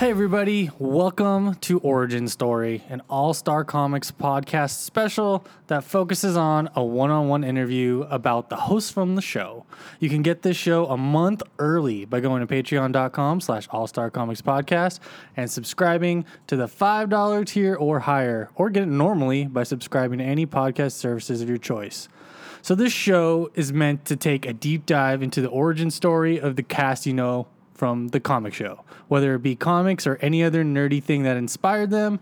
Hey, everybody, welcome to Origin Story, an all star comics podcast special that focuses on a one on one interview about the host from the show. You can get this show a month early by going to patreon.com slash all star comics podcast and subscribing to the $5 tier or higher, or get it normally by subscribing to any podcast services of your choice. So, this show is meant to take a deep dive into the origin story of the cast you know from the comic show, whether it be comics or any other nerdy thing that inspired them,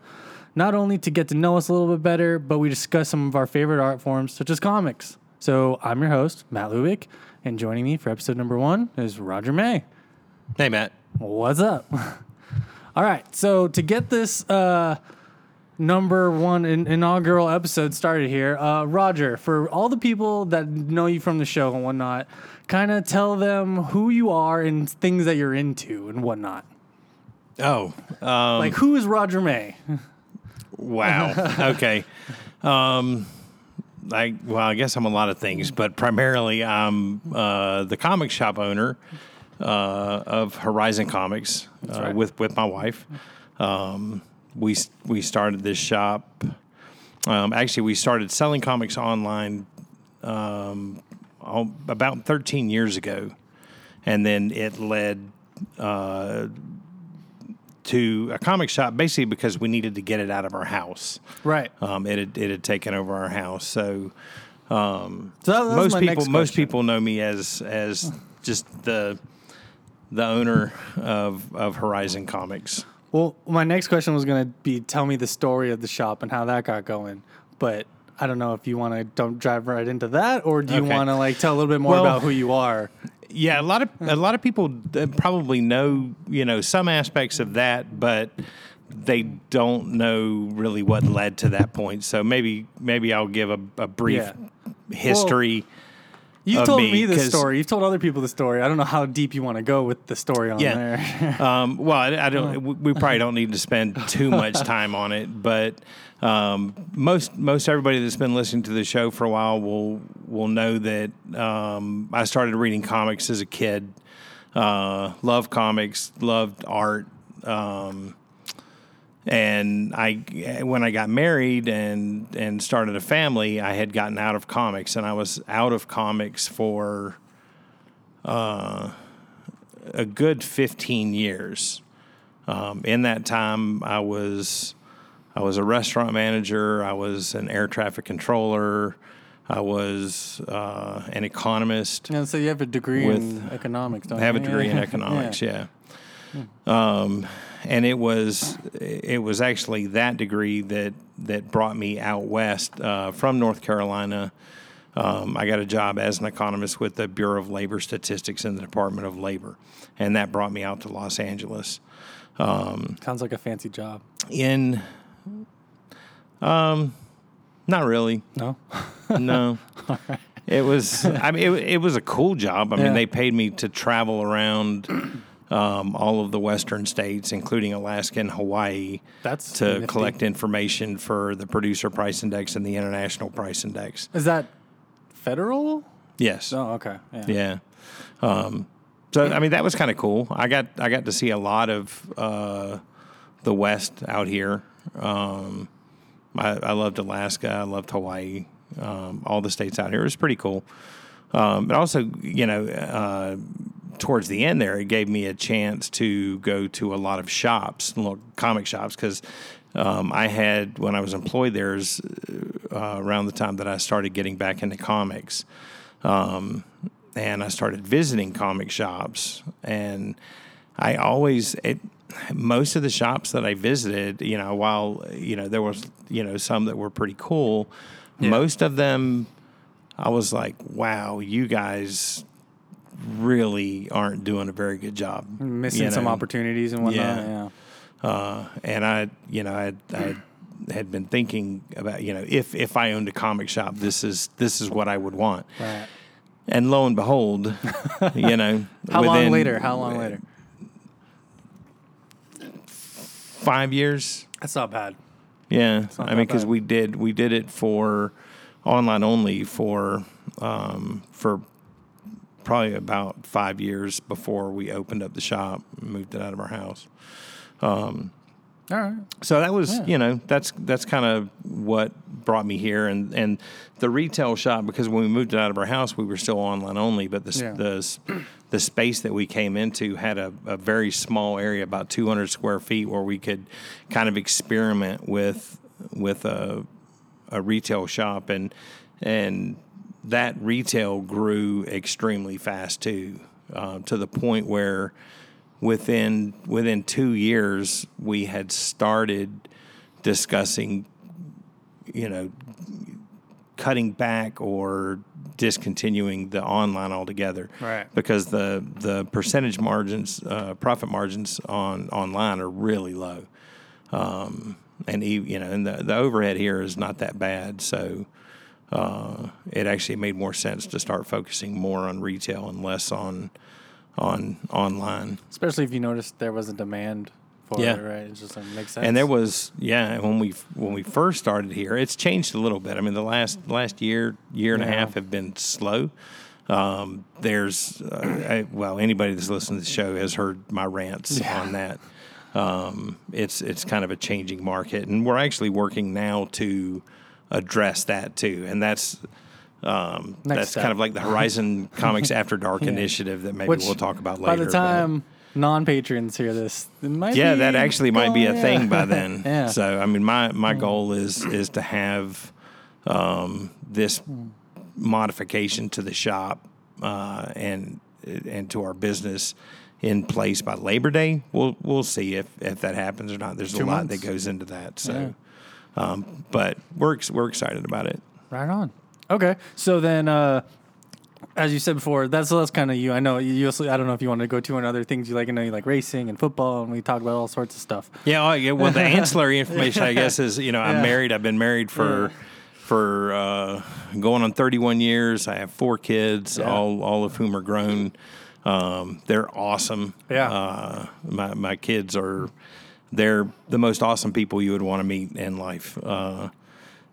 not only to get to know us a little bit better, but we discuss some of our favorite art forms, such as comics. So I'm your host, Matt Lubick, and joining me for episode number one is Roger May. Hey, Matt. What's up? All right, so to get this uh, number one in- inaugural episode started here, uh, Roger, for all the people that know you from the show and whatnot, kind of tell them who you are and things that you're into and whatnot. Oh, um, Like, who is Roger May? wow. okay. Um, I well, I guess I'm a lot of things, but primarily I'm uh, the comic shop owner uh, of Horizon Comics uh, right. with with my wife. Um, we we started this shop. Um, actually, we started selling comics online um, oh, about 13 years ago, and then it led uh, to a comic shop basically because we needed to get it out of our house. Right. Um, it had it had taken over our house, so So that, that most people most people know me as as just the the owner of of Horizon Comics. Well, my next question was going to be tell me the story of the shop and how that got going. But I don't know if you want to don't drive right into that or do you Okay. want to like tell a little bit more Well- about who you are? Yeah, a lot of a lot of people uh, probably know you know some aspects of that, but they don't know really what led to that point. So maybe maybe I'll give a, a brief Yeah. history. You told me, me the story. You've told other people the story. I don't know how deep you want to go with the story on Yeah. there. Um, well, I, I don't. we- We probably don't need to spend too much time on it, but um, most most everybody that's been listening to the show for a while will will know that um, I started reading comics as a kid. Uh, loved comics, loved art. Um, and I, when I got married and and started a family, I had gotten out of comics, and I was out of comics for a good 15 years. Um, in that time, I was I was a restaurant manager. I was an air traffic controller. I was uh, an economist. And so you have a degree in economics, don't I have a degree in Yeah. economics. Yeah. Um, and it was it was actually that degree that that brought me out west uh, from North Carolina. Um, I got a job as an economist with the Bureau of Labor Statistics in the Department of Labor, and that brought me out to Los Angeles. Sounds like a fancy job. In, um, not really. No? No. It was. I mean, it, it was a cool job. I Yeah. mean, they paid me to travel around um, all of the western states, including Alaska and Hawaii, That's to nifty. collect information for the producer price index and the international price index. Is that federal? Yes. Oh, okay. Yeah. Yeah. Um, so I mean, that was kind of cool. I got I got to see a lot of uh, the West out here. Um, I, I loved Alaska. I loved Hawaii. Um, all the states out here. It was pretty cool. Um, but also, you know, uh, towards the end there, it gave me a chance to go to a lot of shops, little comic shops, because um, I had when I was employed there is uh, around the time that I started getting back into comics, um, and I started visiting comic shops, and I always it. Most of the shops that I visited, you know, while you know there was you know some that were pretty cool, most of them I was like, wow, you guys really aren't doing a very good job. Missing you some opportunities and whatnot. Yeah. Yeah. Uh, and I, you know, I, I had been thinking about, you know, if if I owned a comic shop, this is this is what I would want. Right. And lo and behold, you know, How long later? How long later? Five years. That's not bad. Yeah, not I mean, because bad. we did we did it for online only for um, for probably about five years before we opened up the shop, and moved it out of our house. Um, All right. So that was, you know, that's that's kind of what brought me here, and and the retail shop because when we moved it out of our house, we were still online only, but the Yeah. the the space that we came into had a, a very small area, about 200 square feet, where we could kind of experiment with with a a retail shop, and and that retail grew extremely fast too, uh, to the point where within within two years we had started discussing you know cutting back or discontinuing the online altogether. Right. because the the percentage margins uh, profit margins on online are really low. Um, and you know and the, the overhead here is not that bad. So uh, it actually made more sense to start focusing more on retail and less on on online Especially if you noticed there was a demand for Yeah. it, right? It just like, makes sense. And there was, yeah, when we when we first started here, it's changed a little bit. I mean, the last last year year and a half have been slow. Um, there's, uh, I, well, anybody that's listened to the show has heard my rants Yeah. on that. Um, it's it's kind of a changing market, and we're actually working now to address that too. And that's um, that's step. kind of like the Horizon Comics After Dark Yeah. initiative that maybe Which, we'll talk about later. By the time non patrons hear this, it might yeah, that actually might be a going- thing by then. yeah. So I mean, my my goal is is to have um, this modification to the shop uh, and and to our business in place by Labor Day. We'll we'll see if if that happens or not. There's Two a lot months. that goes into that. So, um, but we're ex- we're excited about it. Right on. Okay. So then, uh, as you said before, that's that's kind of you. I know you. Also, I don't know if you want to go to on other things you like. I know you like racing and football, and we talk about all sorts of stuff. Yeah, oh, yeah. Well, the ancillary information, I guess, is you know I'm Yeah. married. I've been married for for uh, going on 31 years. I have four kids, Yeah. all all of whom are grown. Um, they're awesome. Yeah. Uh, my my kids are they're the most awesome people you would want to meet in life. Uh,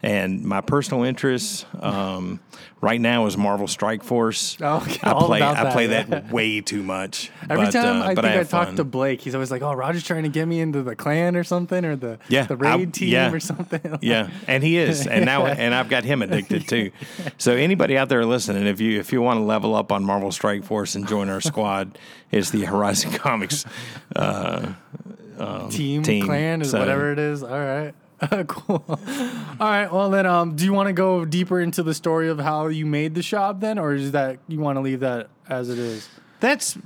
and my personal interests um, right now is Marvel Strike Force. Oh, okay. I All play about I that, play yeah. that way too much. Every but, time uh, I think I, have talk fun. to Blake, he's always like, "Oh, Roger's trying to get me into the clan or something, or the Yeah, the I- raid team yeah. or something." Yeah, and he is, and now and I've got him addicted too. So anybody out there listening, if you if you want to level up on Marvel Strike Force and join our squad, it's the Horizon Comics. Team, team, clan is so- whatever it is. All right. cool. All right. Well, then, um, do you want to go deeper into the story of how you made the shop then, or is that you want to leave that as it is? That's,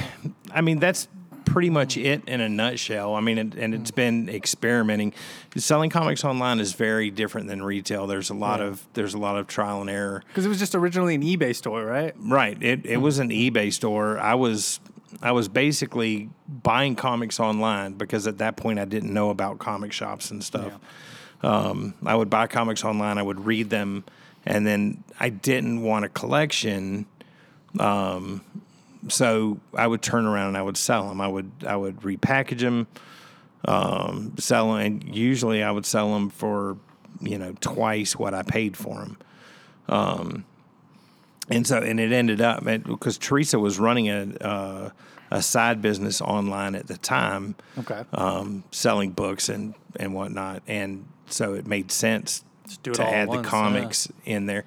I mean, that's pretty much it in a nutshell. I mean, and, and it's been experimenting. Selling comics online is very different than retail. There's a lot Yeah. of there's a lot of trial and error. Because it was just originally an eBay store, right? Right. It it was an eBay store. I was I was basically buying comics online because at that point I didn't know about comic shops and stuff. Um, I would buy comics online. I would read them, and then I didn't want a collection. Um, so I would turn around and I would sell them. I would I would repackage them, um, sell them, and usually I would sell them for you know twice what I paid for them. And so, and it ended up because Teresa was running a uh, a side business online at the time, Okay. um, selling books and and whatnot, and so it made sense to add once, the comics in there,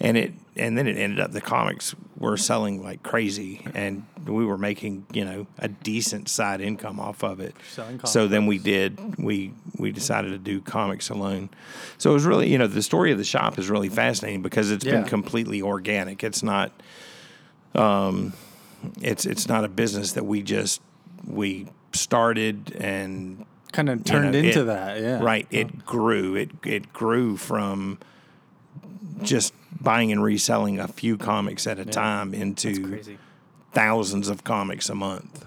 and it and then it ended up the comics were selling like crazy, and we were making you know a decent side income off of it. Selling So then we did we we decided to do comics alone. So it was really you know the story of the shop is really fascinating because it's been completely organic. It's not um, it's it's not a business that we just we started and Kind of you turned know, into it- that, yeah. Right. It grew. It it grew from just buying and reselling a few comics at a time into thousands of comics a month.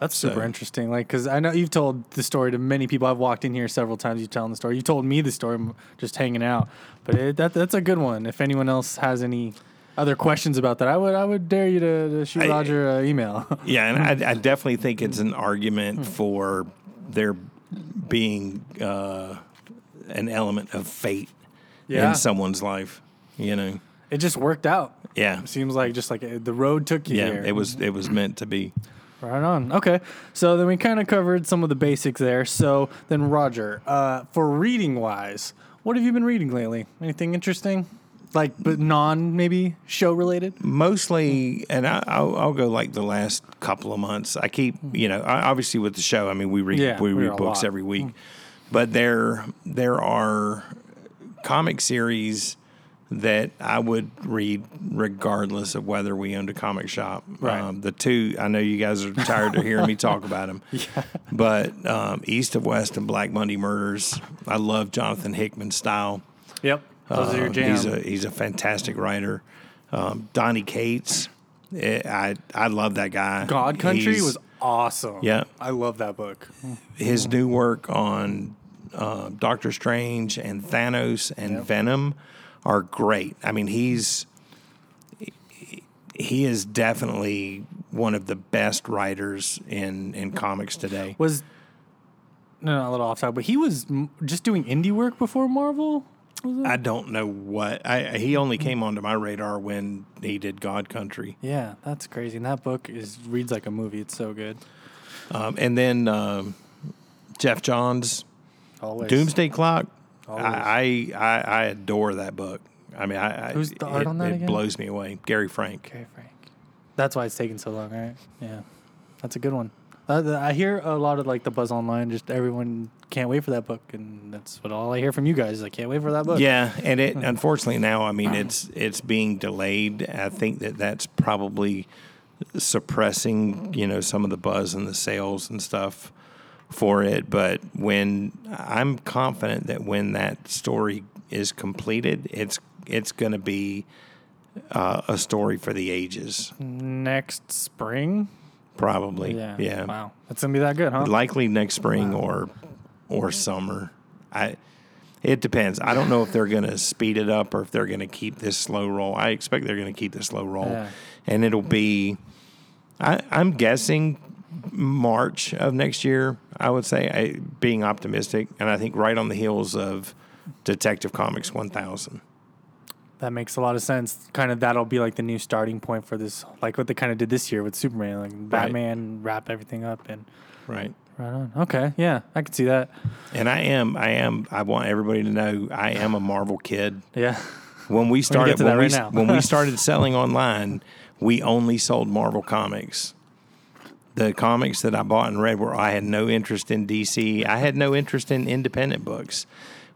That's super interesting. Like, because I know you've told the story to many people. I've walked in here several times. You've telling the story. You told me the story just hanging out. But it, that that's a good one. If anyone else has any other questions about that, I would I would dare you to, to shoot I- Roger an email. Yeah, and I, I definitely think it's an Hmm. argument for there being uh, an element of fate Yeah. in someone's life. You know. it just worked out. Yeah. Seems like just like uh, the road took you Yeah. It was it was meant to be. Right on. Okay. So then we kind of covered some of the basics there. So then, Roger, uh, for reading wise, what have you been reading lately? Anything interesting? Like, but non maybe show related? mostly and I, I'll, I'll go like the last couple of months i keep you know I, obviously with the show i mean we read Yeah, we read books lot. every week but there there are comic series that i would read regardless of whether we owned a comic shop Right. um, the two i know you guys are tired of hearing me talk about them but um, east of west and black monday murders i love jonathan hickman's style Yep. Those are your um, jam. He's a he's a fantastic writer. Um, Donny Cates, eh, I I love that guy. God Country He's- was awesome. Yeah. I love that book. his new work on uh, Doctor Strange and Thanos and Venom are great. I mean, he's he is definitely one of the best writers in in comics today. Was no, no, a little off topic, but he was m- just doing indie work before Marvel. I don't know what I he only came onto my radar when he did God Country. yeah, that's crazy. And that book is reads like a movie. It's so good. Um, and then um, Geoff Johns, Always. Doomsday Clock. I, I I I adore that book. I mean, I, Who's the art it, on that It again? blows me away. Gary Frank. Okay, Frank. That's why it's taking so long, right? Yeah, that's a good one. Uh, I hear a lot of like the buzz online. Just everyone can't wait for that book, and that's what all I hear from you guys. is I can't wait for that book. Yeah, and Hmm. it unfortunately now, I mean, it's it's being delayed. I think that that's probably suppressing, you know, some of the buzz and the sales and stuff for it. But when I'm confident that when that story is completed, it's it's going to be uh, a story for the ages, Next spring. Probably. Yeah. yeah. Wow, that's gonna be that good, huh? likely next spring or or summer. I it depends. I don't know if they're going to speed it up or if they're going to keep this slow roll. I expect they're going to keep the slow roll, Yeah. and it'll be. I, I'm guessing March of next year. I would say, I, being optimistic, and I think right on the heels of Detective Comics 1000. That makes a lot of sense. Kind of that'll be like the new starting point for this, like what they kind of did this year with Superman, like Batman wrap everything up and Right. right on. Okay, yeah, I can see that. And I am, I am, I want everybody to know I am a Marvel kid. Yeah, when we started when, we, right now. when we started selling online, we only sold Marvel comics. The comics that I bought and read were I had no interest in DC. I had no interest in independent books.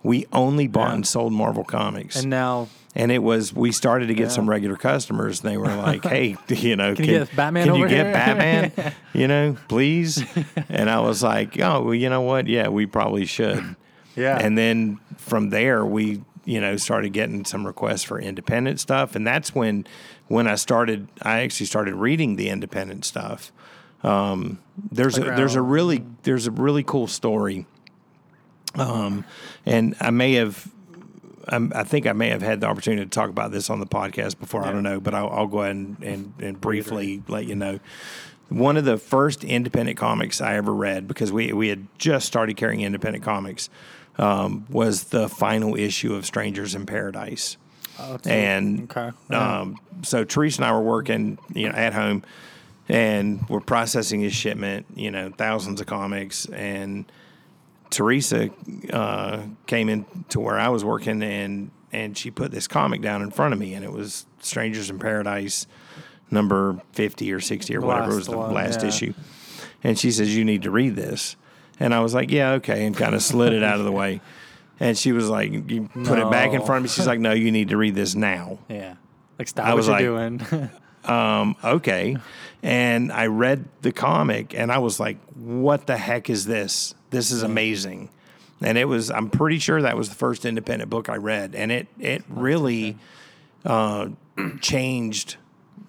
We only bought Yeah. and sold Marvel comics. and now And, it was we started to get Yeah. some regular customers and they were like, "Hey, you know, Can you get Batman Can you get here?" Batman? you know, please?" And I was like, "Oh, well, you know what? Yeah, we probably should." yeah, And then from there, we you know started getting some requests for independent stuff, and that's when when I started. I actually started reading the independent stuff. Um, there's a, Like there's a really there's a really cool story, um, and I may have. I'm, think I may have had the opportunity to talk about this on the podcast before. I don't know, but I'll, I'll go ahead and, and, and briefly let you know. One of the first independent comics I ever read, because we, we had just started carrying independent comics, um, was the final issue of Strangers in Paradise. Oh, And okay, yeah. um, so Teresa and I were working, you know, at home, and we're processing his shipment. You know, thousands of comics, and Teresa uh, came in to where I was working, and and she put this comic down in front of me, and it was Strangers in Paradise, number fifty or sixty or whatever last was the one, last yeah. issue. And she says, "You need to read this," and I was like, "Yeah, okay," and kind of slid it out of the way. And she was like, "You put it back in front of me." She's like, "No, you need to read this now." yeah, like stop I what was you're like- doing. um, okay. And I read the comic and I was like, what the heck is this? This is amazing. And it was, I'm pretty sure that was the first independent book I read. And it, it really uh, changed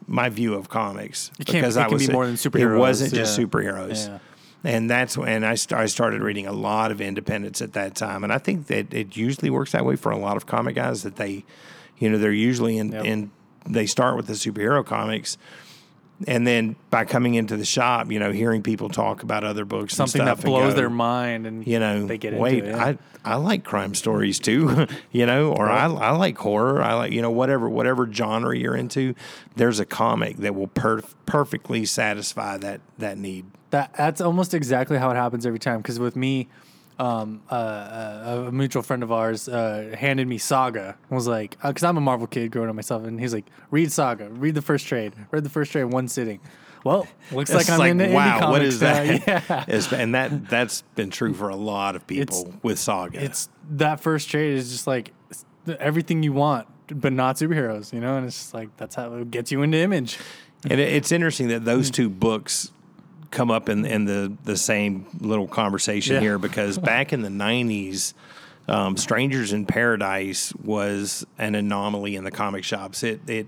my view of comics. It can't- it can be more than superheroes. It wasn't just superheroes. Yeah. And that's when I, st- I started reading a lot of independents at that time. And I think that it usually works that way for a lot of comic guys that they, you know, they're usually in, Yep. in they start with the superhero comics and then by coming into the shop, you know, hearing people talk about other books, and Something that stuff and blows go, their mind, and you know, they get wait, into it. yeah. I I like crime stories too, you know, or I I like horror. I like you know whatever whatever genre you're into. There's a comic that will per- perfectly satisfy that that need. That that's almost exactly how it happens every time. Because with me, um, uh, uh, a mutual friend of ours uh, handed me Saga. Was like, because I'm a Marvel kid growing up myself, and he's like, read Saga, read the first trade, read the first trade in one sitting. Well, looks like I'm in the indie wow, comics. what is that? Yeah. And that that's been true for a lot of people with Saga. It's that first trade is just like everything you want, but not superheroes, you know. And it's just like that's how it gets you into Image. And it's interesting that those Hmm. two books come up in, in the, the same little conversation Yeah. here because back in the 90s, um, Strangers in Paradise was an anomaly in the comic shops. It, it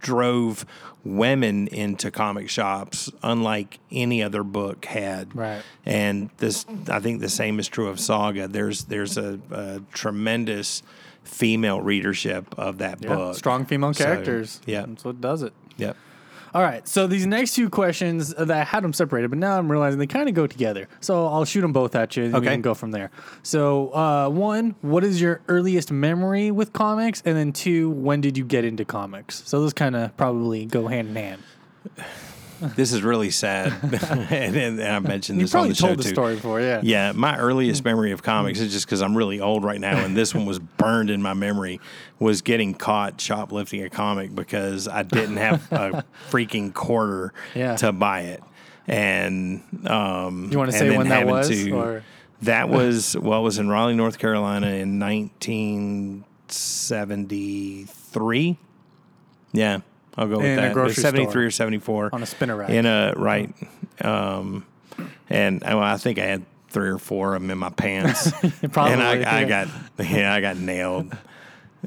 drove women into comic shops unlike any other book had. Right. And this, I think the same is true of Saga. There's, there's a, a tremendous female readership of that Yeah, book. strong female So, characters. yeah. that's what does it. Yep. All right, so these next two questions that I had them separated, but now I'm realizing they kind of go together. So I'll shoot them both at you, and we can go from there. So uh, one, what is your earliest memory with comics, and then two, when did you get into comics? So those kind of probably go hand in hand. This is really sad, and, and I mentioned You this on the show told the too. story before, yeah. Yeah, my earliest memory of comics is just because I'm really old right now, and this one was burned in my memory. Was getting caught shoplifting a comic because I didn't have a freaking quarter Yeah. to buy it, and um, You wanna say then when that was, to- that was well, it was in Raleigh, North Carolina, in 1973. Yeah, I'll go with In a that. grocery 73 store. or 74 On a spinner rack. in a right um and well, i think i had three or four of them in my pants Probably, and I, I got yeah i got nailed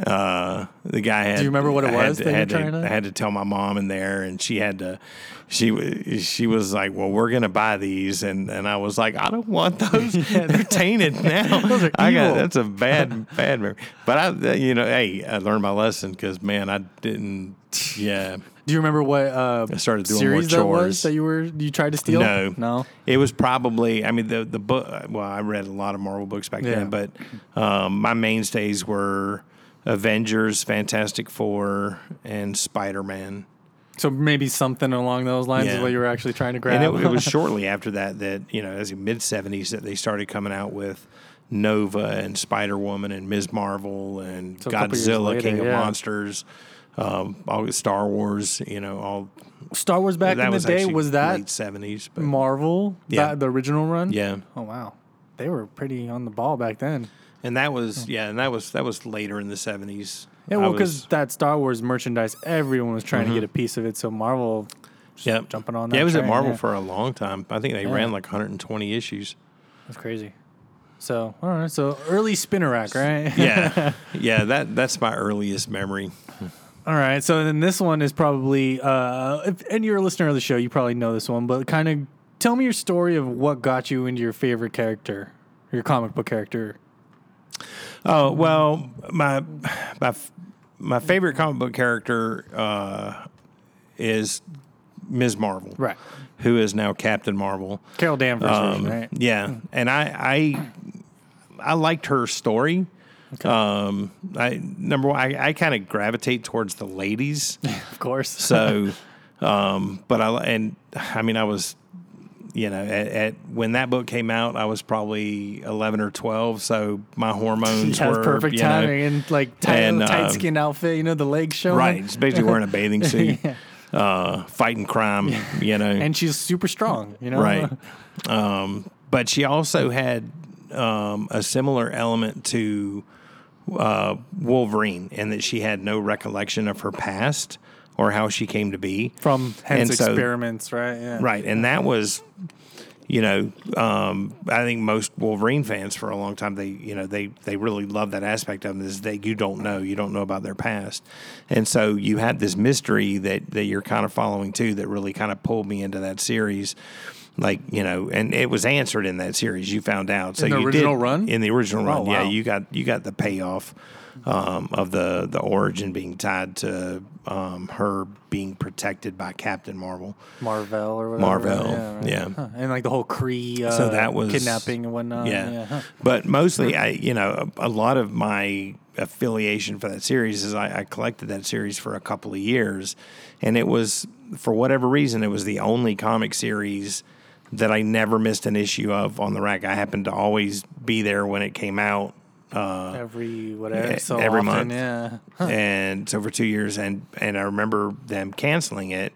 uh the guy had Do you remember what it I had was to, had to, to- I had to tell my mom in there and she had to she she was like well we're gonna buy these and and i was like i don't want those they're tainted now Those are i got that's a bad bad memory but i you know hey i learned my lesson because man i didn't yeah Do you remember what uh, I started doing more series that was chores. that you were you tried to steal? No, no. It was probably. I mean, the the book. Well, I read a lot of Marvel books back Yeah. then, but um, my mainstays were Avengers, Fantastic Four, and Spider Man. So maybe something along those lines is what you were actually trying to grab. And it, it was shortly after that that you know, as in mid seventies, that they started coming out with Nova and Spider Woman and Ms. Marvel and So a couple years Godzilla, later, King of yeah. Monsters. Um, all Star Wars, you know, all Star Wars back in the day was that late seventies. But Marvel? Yeah. that, the original run. yeah, Oh wow, they were pretty on the ball back then. And that was yeah, and that was that was later in the seventies. Yeah, well, because that Star Wars merchandise, everyone was trying to get a piece of it. So Marvel, yeah, jumping on Yeah, that it was at Marvel yeah. for a long time. I think they ran like 120 issues. that's crazy. So all right, so early spinner rack, right? Yeah, yeah. That that's my earliest memory. All right. So then this one is probably, uh, if, and you're a listener of the show, you probably know this one, but kind of tell me your story of what got you into your favorite character, your comic book character. Oh well, my my my favorite comic book character uh, is Ms. Marvel, Right. Who is now Captain Marvel. Carol Danvers, Um, right? Yeah, and I I I liked her story. Um, I number one, I, I kind of gravitate towards the ladies. Of course. So, um, but I and I mean I was, you know, at, at when that book came out, I was probably eleven or twelve. So my hormones Has were perfect you know, timing and like tight, and, tight um, skin outfit, you know, the legs showing. right. It's basically wearing a bathing suit, uh, fighting crime. You know, And she's super strong, you know? right. Um, but she also had um, a similar element to uh, Wolverine in that she had no recollection of her past or how she came to be. From hence so- experiments, right? Yeah. Right. And that was, you know, um, I think most Wolverine fans for a long time, they, you know, they, they really love that aspect of them is that you don't know, you don't know about their past. And so you had this mystery that, that you're kind of following too, that really kind of pulled me into that series. like you know, and it was answered in that series. You found out. So In the you original did, run? in the original run. wow. Yeah, you got you got the payoff um, of the the origin being tied to um, her being protected by Captain Marvel. Marvel or whatever. Marvel, right. yeah. Huh. And like the whole Kree uh, So that was- kidnapping and whatnot. yeah. Yeah. huh. But mostly, I you know a, a lot of my affiliation for that series is I, I collected that series for a couple of years, and it was for whatever reason it was the only comic series that I never missed an issue of on the rack. I happened to always be there when it came out. Uh, Every whatever. Yeah, So every often, month. Yeah. and so for two years and and I remember them canceling it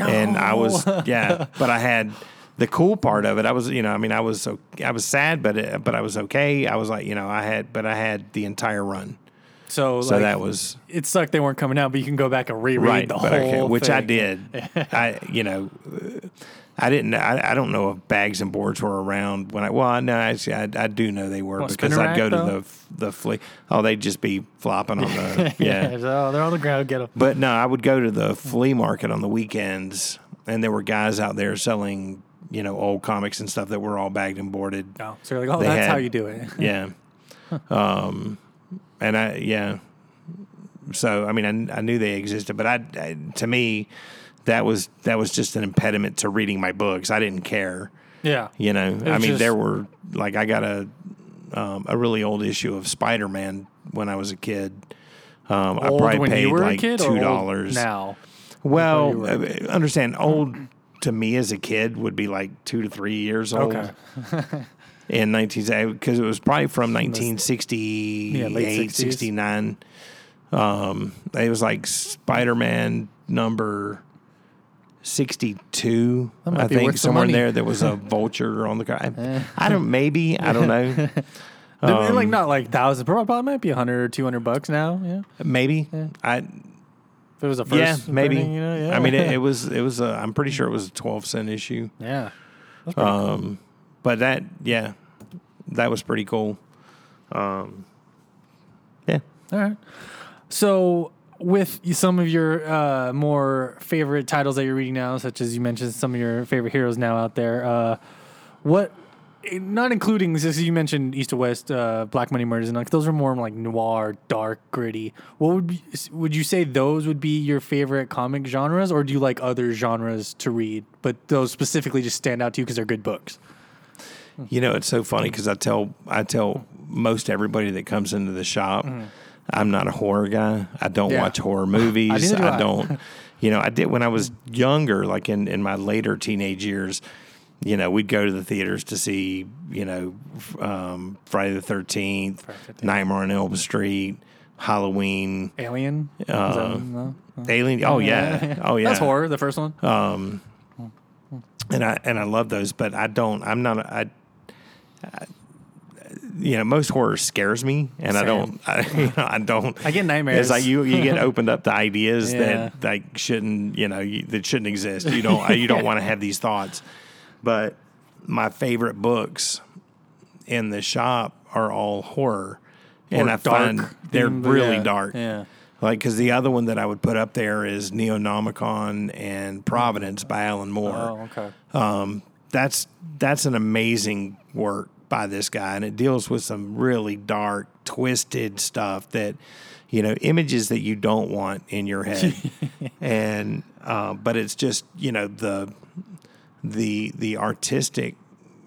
and I was yeah but I had the cool part of it I was you know I mean I was so I was sad but it, but I was okay I was like you know I had but I had the entire run So, so like, that was it sucked they weren't coming out, but you can go back and reread right the whole I which I did I you know uh, I didn't I, I don't know if bags and boards were around when I well I know actually I, I do know they were What, because I'd go to though? the the flea oh they'd just be flopping on the yeah so they're on the ground. Get them. But no, I would go to the flea market on the weekends, and there were guys out there selling, you know, old comics and stuff that were all bagged and boarded. Oh, so you're like, oh, They that's had- how you do it. Yeah. um, and I yeah. So I mean, I, I knew they existed, but I, I to me, that was that was just an impediment to reading my books. I didn't care. Yeah. You know, I mean, just- there were like I got a um, a really old issue of Spider Man when I was a kid. Um, I probably paid like two dollars now. well, you were a uh, understand old to me as a kid would be like two to three years old Okay. in 19 because it was probably from 1968, late 60s. 69. Um, it was like Spider Man number 62. That might I think somewhere in there there was a vulture on the car. I, don't, maybe, I don't know. Um, like not like thousand, probably probably might be hundred or two hundred bucks now. Yeah, Maybe. I, if it was a first. yeah, maybe. you know, yeah. I mean, it, it was, it was, a, I'm pretty sure it was a 12 cent issue. yeah, pretty cool. Um, but that, yeah, that was pretty cool. Um, yeah. All right. So, with some of your uh, more favorite titles that you're reading now, such as you mentioned some of your favorite heroes now out there, uh, what, not including, just you mentioned East of West, uh, Black Monday Murders, and like those are more like noir, dark, gritty. What would be, would you say those would be your favorite comic genres, or do you like other genres to read, but those specifically just stand out to you because they're good books? You know, it's so funny because I tell I tell most everybody that comes into the shop, I'm not a horror guy. I don't Yeah. watch horror movies. I I. don't. You know, I did when I was younger, like in in my later teenage years. You know, we'd go to the theaters to see, you know, um, Friday the Thirteenth, Friday 13th. Nightmare on Elm Street, Halloween, Alien? That- Uh, no? Alien. Oh yeah, oh yeah. That's horror, the first one. Um, and I and I love those, but I don't. I'm not. I, I you know, most horror scares me, and I don't. I, you know, I don't. I get nightmares. It's like you you get opened up to ideas Yeah. that like shouldn't you know you, that shouldn't exist. You don't you don't want to have these thoughts. But my favorite books in the shop are all horror, and Or I find they're themed, really yeah, dark. yeah. Like, because the other one that I would put up there is Neonomicon and Providence by Alan Moore. Oh, okay. Um, that's that's an amazing work by this guy, and it deals with some really dark, twisted stuff that you know images that you don't want in your head, and uh, but it's just you know the the the artistic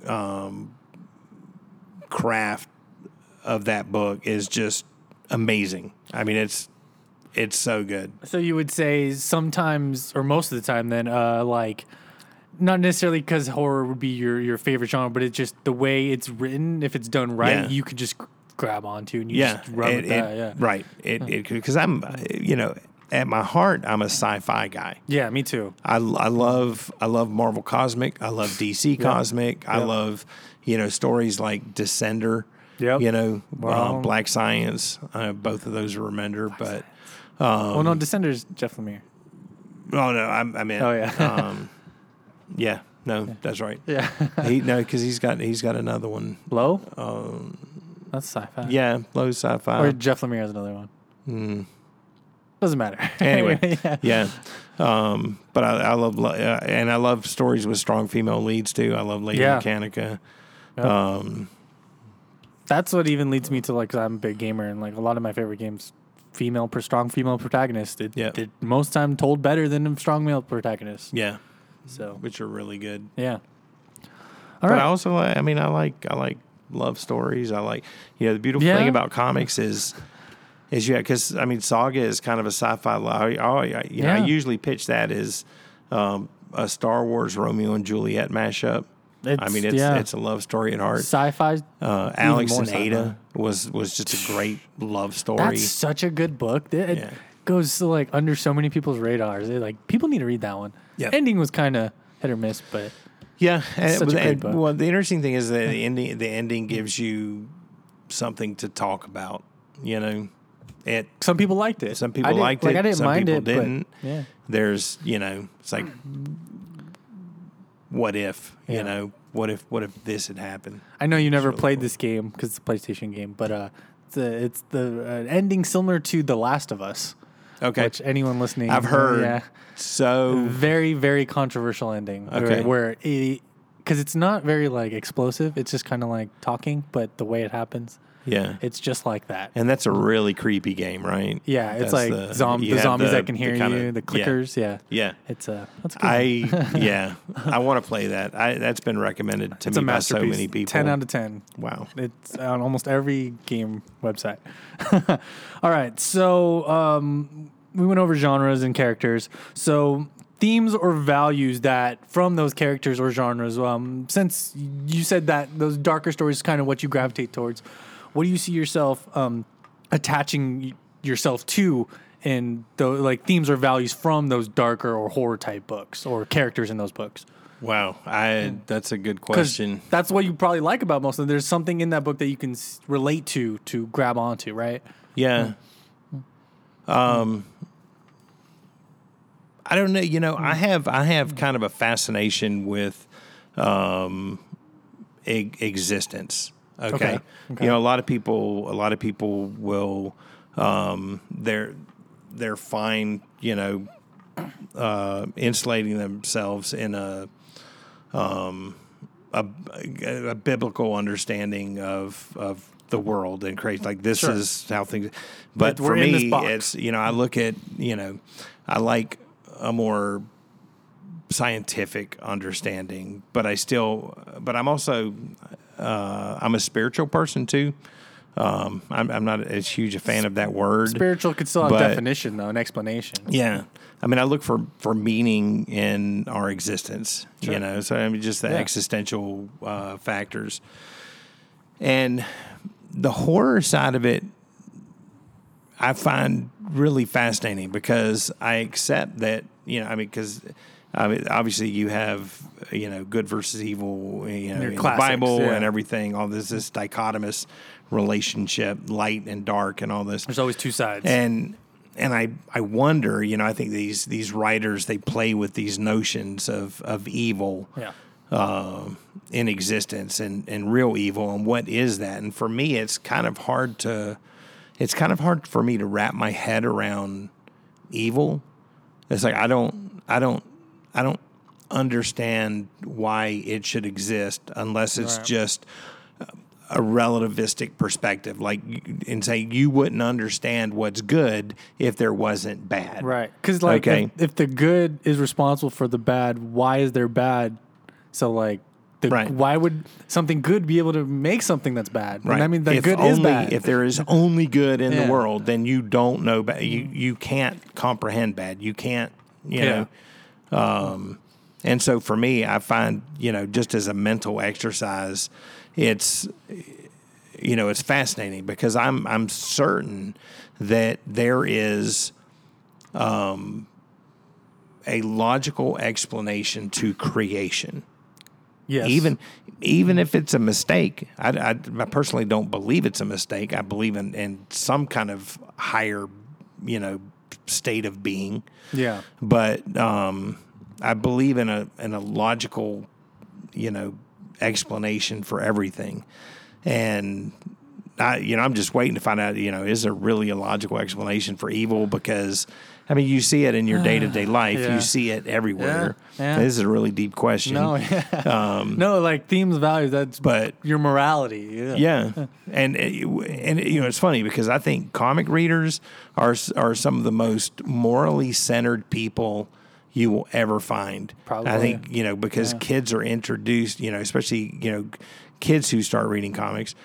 um, craft of that book is just amazing. I mean, it's it's so good. So you would say sometimes, or most of the time, then, uh, like, not necessarily because horror would be your your favorite genre, but it's just the way it's written. If it's done right, Yeah. you could just grab onto and you yeah, just run it- with that. Yeah, right. It because I'm you know at my heart I'm a sci-fi guy. yeah, me too. I, I love I love Marvel Cosmic. I love DC Cosmic. I Yep. love you know stories like Descender. Yep. You know, Well- uh, Black Science. Uh, both of those are remender, but well, no, Descenders, Jeff Lemire. oh no, I, I mean, Oh, yeah. um, yeah, no, that's right. Yeah, he no, because he's got he's got another one. Low. That's sci-fi. Yeah, low sci-fi. or Jeff Lemire has another one. Hmm. Doesn't matter. Anyway, yeah. yeah. Um, but I, I love uh, and I love stories with strong female leads too. I love Lady Yeah. Mechanica. That's what even leads me to like, i I'm a big gamer and like a lot of my favorite games, female, per strong female protagonist. It, Yeah. it most time told better than a strong male protagonist. Yeah, So which are really good. yeah. All but right. I also like. I mean, I like. I like love stories. I like. You know, the beautiful Yeah. thing about comics is. Is yeah, because I mean, Saga is kind of a sci-fi. I, I, you know, I usually pitch that as um, a Star Wars Romeo and Juliet mashup. I mean, it's yeah. it's a love story at heart. sci-fi. Uh, Alex and sci-fi. Ada was was just a great love story. That's such a good book. It Yeah. Goes to like under so many people's radars. It, like people need to read that one. Yeah. Ending was kind of hit or miss, but Yeah, and, Such and- well, the interesting thing is that the ending the ending gives you something to talk about. You know, it some people liked it. some people liked like, it, I didn't some mind people it, didn't. yeah. There's you know, it's like, what if Yeah. you know, what if what if this had happened? I know you never really played cool. this game because it's a PlayStation game, but uh, it's, a, it's the uh, ending similar to The Last of Us, Okay, which anyone listening, I've heard yeah, so. very very controversial ending. Okay. where because it's not very like explosive. It's just kind of like talking, but the way it happens, Yeah, it's just like that. and that's a really creepy game, right? Yeah, it's That's like the- zom- the zombies the- that can the hear kinda- you, the clickers. Yeah, Yeah. it's a that's a good. I yeah, I want to play that. I that's been recommended to it's me by so many people. Ten out of ten. wow. It's on almost every game website. All right, so um, we went over genres and characters. So themes or values that from those characters or genres. Um, since you said that those darker stories is kind of what you gravitate towards, what do you see yourself um, attaching yourself to? In the like themes or values from those darker or horror type books or characters in those books. Wow, I that's a good question. That's what you probably like about most of them. There's something in that book that you can s- relate to to grab onto, right? Yeah. Um I don't know, you know, I have I have kind of a fascination with um e- existence. Okay? Okay, okay. You know, a lot of people a lot of people will um they're they're fine, you know, uh insulating themselves in a um a, a biblical understanding of of the world and crazy like this Sure. is how things but But for me it's you know i look at you know i like a more scientific understanding but i still but i'm also uh, i'm a spiritual person too um, I'm, I'm not as huge a fan of that word Spiritual could still have But- definition though, an explanation. yeah. I mean, I look for, for meaning in our existence, you know, so I mean, just the Yeah. existential uh, factors. And the horror side of it, I find really fascinating because I accept that, you know, I mean, because I mean, obviously you have, you know, good versus evil, you know, in the Bible yeah. and everything, all this, this dichotomous relationship, light and dark and all this There's always two sides. and and I I wonder, you know, I think these these writers they play with these notions of of evil yeah. um, in existence and and real evil and what is that? And for me, it's kind of hard to it's kind of hard for me to wrap my head around evil. It's like I don't I don't I don't understand why it should exist unless it's Right. just a relativistic perspective like and say you wouldn't understand what's good if there wasn't bad Right. Because like Okay. if, if the good is responsible for the bad, why is there bad? So like the, Right. why would something good be able to make something that's bad? And Right. I mean the if good only, is bad. If there is only good in Yeah. the world, then you don't know bad. You mm-hmm. you can't comprehend bad. You can't. You Yeah. know. Um, and so for me, I find you know just as a mental exercise, it's you know it's fascinating because I'm I'm certain that there is um, a logical explanation to creation yes. even even if it's a mistake I, I, I personally don't believe it's a mistake i believe in, in some kind of higher you know state of being Yeah. but um, i believe in a in a logical you know explanation for everything and I, you know, I'm just waiting to find out. You know, is there really a logical explanation for evil? Because I mean, you see it in your day to day life. Yeah. You see it everywhere. Yeah, yeah. This is a really deep question. No, yeah. Um, no, like themes, values. That's But your morality. Yeah. yeah, and and you know it's funny because I think comic readers are are some of the most morally centered people you will ever find. Probably. I think you know because kids are introduced, you know, especially you know kids who start reading comics,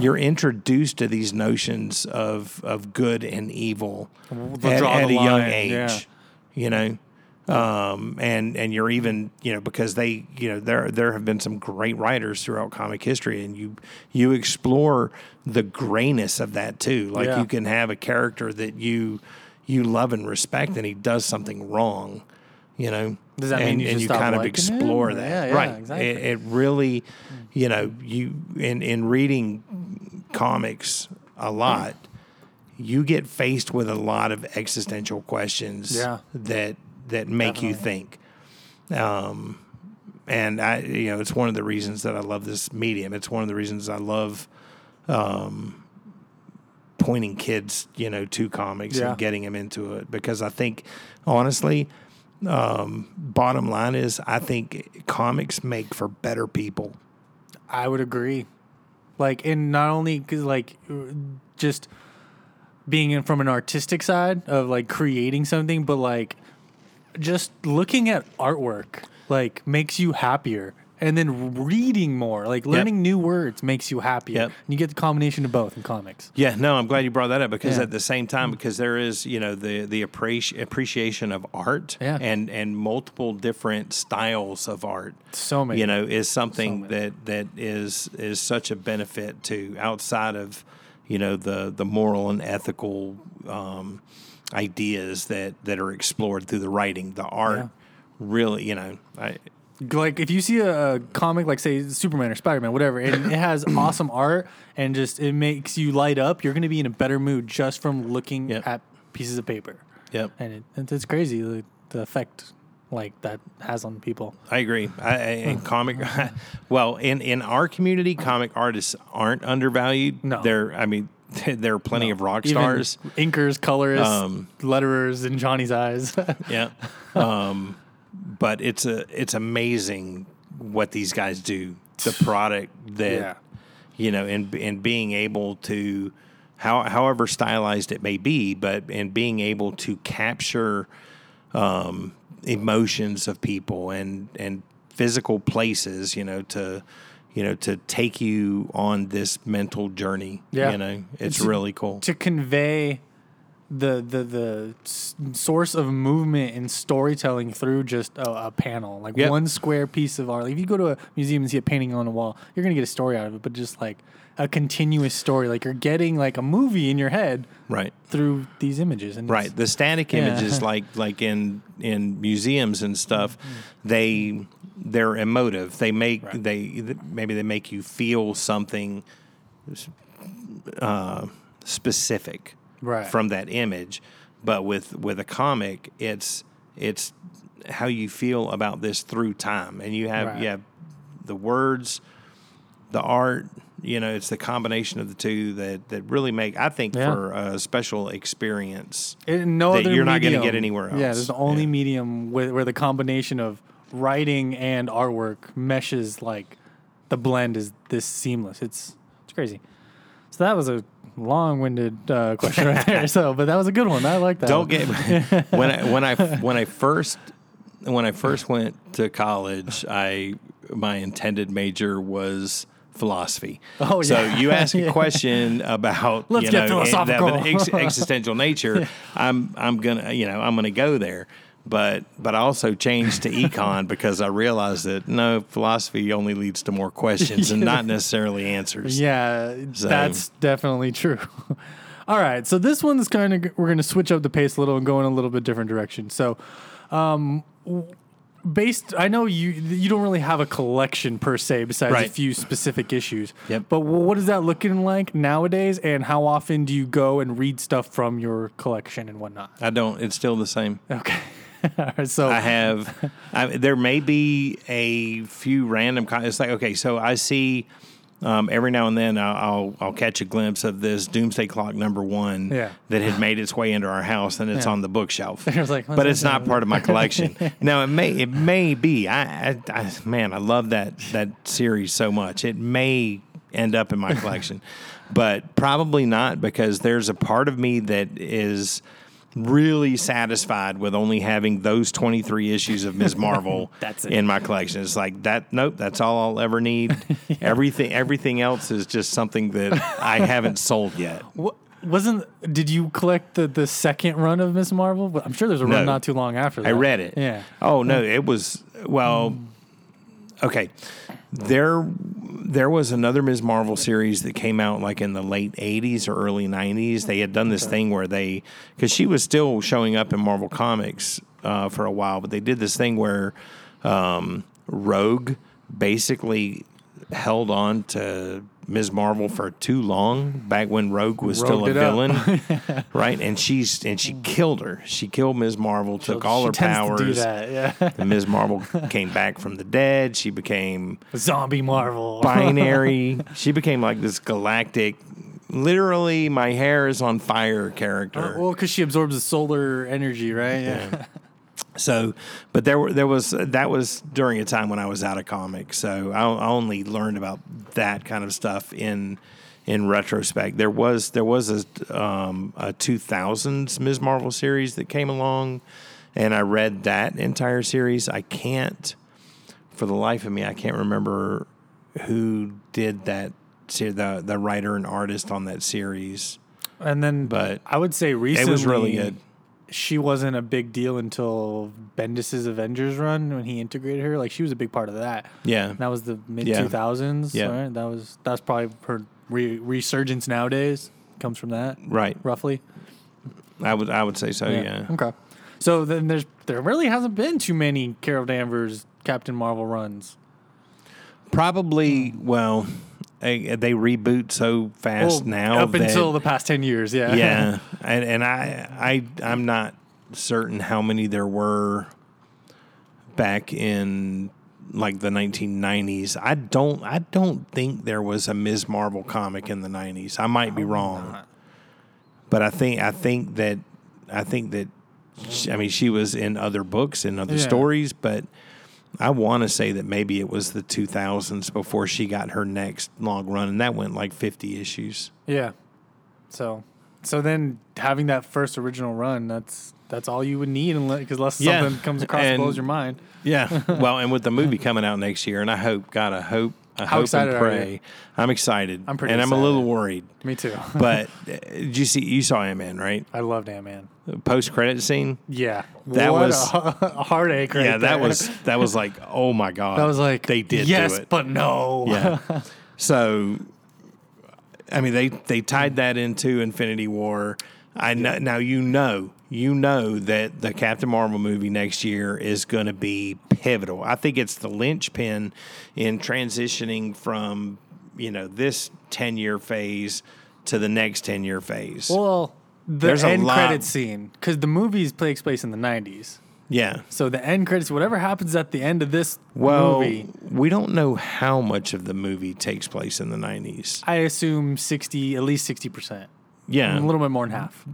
you're introduced to these notions of of good and evil at, at a young age. yeah. You know. Um, and and you're even you know because they you know there there have been some great writers throughout comic history and you you explore the grayness of that too like Yeah. you can have a character that you you love and respect and he does something wrong you know Does that mean and, you and you kind of liking him? explore that yeah, yeah, right exactly. it, it really you know you in in reading comics a lot you get faced with a lot of existential questions Yeah. that that make you think um and I, you know, it's one of the reasons that I love this medium. It's one of the reasons I love um, pointing kids, you know, to comics Yeah. and getting them into it because I think, honestly, um, bottom line is I think comics make for better people. I would agree. Like, and not only 'cause, like uh, just being in from an artistic side of like creating something, but like just looking at artwork like makes you happier. And then reading more, like learning new words, makes you happier. Yep. And you get the combination of both in comics. Yeah, no, I'm glad you brought that up because Yeah. at the same time, because there is, you know, the the appreci- appreciation of art Yeah. and and multiple different styles of art. So many. you know, is something many. that that is is such a benefit to outside of, you know, the the moral and ethical um, ideas that that are explored through the writing, the art. Yeah. Really, you know, I like if you see a, comic like say Superman or Spider Man, whatever, and it has awesome art and just it makes you light up, you're gonna be in a better mood just from looking Yep. at pieces of paper. yep. And it, it's- it's crazy the, the effect like that has on people. I agree. I, I, and comic, well, in, in our community, comic artists aren't undervalued. No. There, I mean, there are plenty of rock Even stars. inkers, colorists, Um, letterers in Johnny's eyes. yeah. Um, but it's a it's amazing what these guys do. The product that Yeah. you know, and and being able to how however stylized it may be, but and being able to capture um, emotions of people and and physical places, you know, to you know to take you on this mental journey. Yeah. you know, it's It's- really cool. to convey the the the source of movement and storytelling through just a, a panel, like Yep. one square piece of art. Like if you go to a museum and see a painting on a wall, you're gonna get a story out of it, but just like a continuous story, like you're getting like a movie in your head Right. through these images. And Right. The static Yeah. images like like in in museums and stuff, they they're emotive. They make Right. they maybe they make you feel something uh, specific Right. from that image. But with with a comic, it's it's how you feel about this through time, and you have Right. you have the words, the art. You know, it's the combination of the two that that really make I think Yeah. for a special experience. And no that other you're not gonna get anywhere else. Yeah, there's the only Yeah. medium where, where the combination of writing and artwork meshes like the blend is this seamless. It's it's crazy. So that was a long-winded uh, question right there. So, but that was a good one. I like that. Don't get when I when I when I first when I first went to college, I my intended major was philosophy. Oh, yeah. So you ask a Yeah. question about Let's you get know that philosophical. ex- existential nature. I'm I'm gonna you know I'm gonna go there. But but I also changed to econ because I realized that no philosophy only leads to more questions and not necessarily answers. Yeah, So- that's definitely true. All right, so this one's kind of we're going to switch up the pace a little and go in a little bit different direction. So, um, based, I know you you don't really have a collection per se, besides a few specific issues. Yep. But what is that looking like nowadays, and how often do you go and read stuff from your collection and whatnot? I don't. It's still the same. Okay. So I have. I, there may be a few random. Con- it's like okay, so I see um, every now and then I'll, I'll I'll catch a glimpse of this Doomsday Clock number one Yeah. that had made its way into our house and it's Yeah. on the bookshelf. Like, but it's not part of my collection. now it may it may be. I, I, I man, I love that that series so much. It may end up in my collection, but probably not because there's a part of me that is really satisfied with only having those 23 issues of Ms. Marvel That's it. in my collection. It's like that nope, that's all I'll ever need. Everything everything else is just something that I haven't sold yet. What, wasn't did you collect the, the second run of Miss Marvel? But I'm sure there's a No. run not too long after that. I read it. Yeah. Oh no, it was well. Hmm. Okay, there there was another Ms. Marvel series that came out like in the late '80s or early '90s. They had done this thing where they because she was still showing up in Marvel Comics uh, for a while, but they did this thing where um, Rogue basically held on to Ms. Marvel for too long back when Rogue was still a villain, right? And she's and she killed her. She killed Ms. Marvel, took all her powers. that. Yeah. And Ms. Marvel came back from the dead. She became Zombie Marvel. binary. she became like this galactic, literally, my hair is on fire character. well, because she absorbs the solar energy, right? Yeah. So, but there were there was that was during a time when I was out of comics. So I, I only learned about that kind of stuff in in retrospect. There was there was a um, a two thousands Ms. Marvel series that came along, and I read that entire series. I can't, for the life of me, I can't remember who did that. The the writer and artist on that series. And then, But I would say recently It was really good. She wasn't a big deal until Bendis's Avengers run when he integrated her. Like she was a big part of that. Yeah, That was the mid two thousands. Yeah. Right? That was that's probably her re- resurgence nowadays comes from that right. roughly. I would I would say so. yeah. Okay. So then there's there really hasn't been too many Carol Danvers Captain Marvel runs. Probably, well, they, they reboot so fast Well, now. up that- until the past ten years, yeah. yeah, and and I I I'm not certain how many there were back in like the 1990s. I don't I don't think there was a Ms. Marvel comic in the 90s. I might be wrong, not. but I think I think that I think that she, I mean she was in other books and other Yeah. stories, but I want to say that maybe it was the 2000s before she got her next long run, and that went like 50 issues. Yeah. So so then having that first original run, that's that's all you would need unless because unless Yeah. something comes across And- blows your mind. Yeah. well, and with the movie coming out next year, and I hope, God, I hope, I How hope excited and are you? pray. I'm excited. I'm pretty excited. and I'm a little worried. Me too. But uh, did you see? You saw Ant Man, right? I loved Ant Man. Post credit scene. Yeah. That What was- a, heartache right yeah, that was that was like, oh my God. that was like they did yes, but no. Yeah. so, I mean, they they tied that into Infinity War. I know, now you know you know that the Captain Marvel movie next year is going to be pivotal. I think it's the linchpin in transitioning from you know this ten year phase to the next ten year phase. Well, the There's a end credit scene because the movie takes place in the '90s. yeah. So the end credits, whatever happens at the end of this Well, movie, we don't know how much of the movie takes place in the nineties. I assume sixty, at least sixty percent, Yeah, a little bit more than half.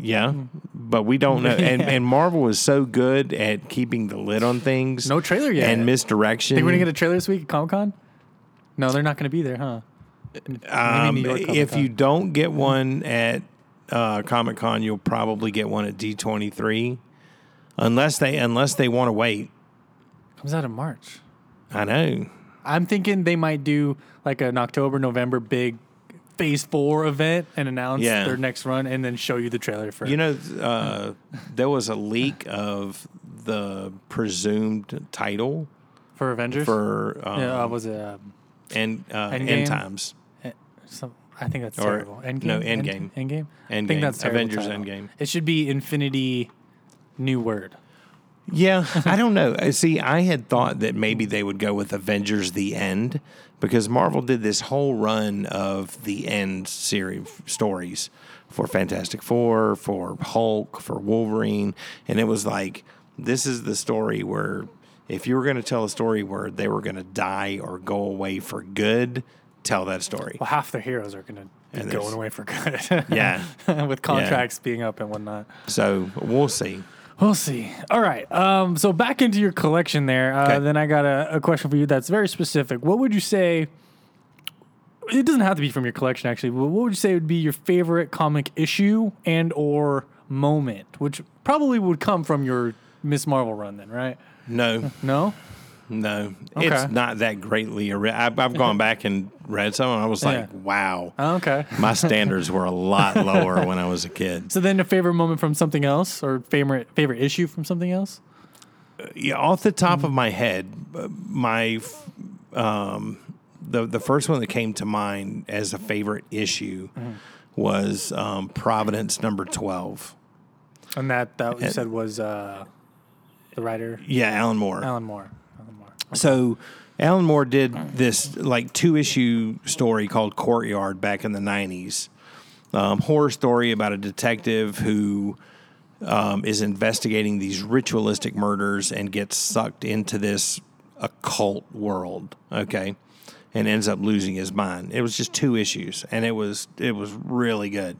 Yeah, but we don't know. And, and Marvel is so good at keeping the lid on things. No trailer yet. And misdirection. Think we're gonna get a trailer this week at Comic Con? No, they're not gonna be there, huh? Um, if you don't get one at uh, Comic Con, you'll probably get one at D twenty three, unless they unless they want to wait. comes out in March. I know. I'm thinking they might do like an October, November big Phase Four event and announce Yeah. their next run, and then show you the trailer for. You know, uh, there was a leak of the presumed title for Avengers. for um, yeah, uh, was it? Um, end, uh, Endgame? end times. some, I think that's Or- terrible. Endgame. no, End- Endgame. Endgame. I Endgame. think that's terrible Avengers title. Endgame. It should be Infinity. New word. Yeah, I don't know. Uh, See, I had thought that maybe they would go with Avengers: The End because Marvel did this whole run of the end series stories for Fantastic Four, for Hulk, for Wolverine, and it was like this is the story where if you were going to tell a story where they were going to die or go away for good, tell that story. Well, half the heroes are going to be going away for good. Yeah. with contracts being up and whatnot. So we'll see. We'll see. All right. Um, so back into your collection there. Uh, Okay. Then I got a, a question for you that's very specific. What would you say? It doesn't have to be from your collection, actually. But what would you say would be your favorite comic issue and or moment, which probably would come from your Miss Marvel run, then, right? No, No. No, Okay. it's not that greatly. ori- I've, I've gone back and read some, and I was like, Yeah. wow. Oh, okay. My standards were a lot lower when I was a kid. So then, a favorite moment from something else, or favorite favorite issue from something else? Yeah, off the top of my head, uh, my f- um, the the first one that came to mind as a favorite issue was um, Providence number twelve. And that that you said was uh, the writer Yeah, Alan Moore. Alan Moore. So Alan Moore did this like two issue story called Courtyard back in the nineties. Um, horror story about a detective who um, is investigating these ritualistic murders and gets sucked into this occult world. Okay. And ends up losing his mind. It was just two issues, and it was it was really good.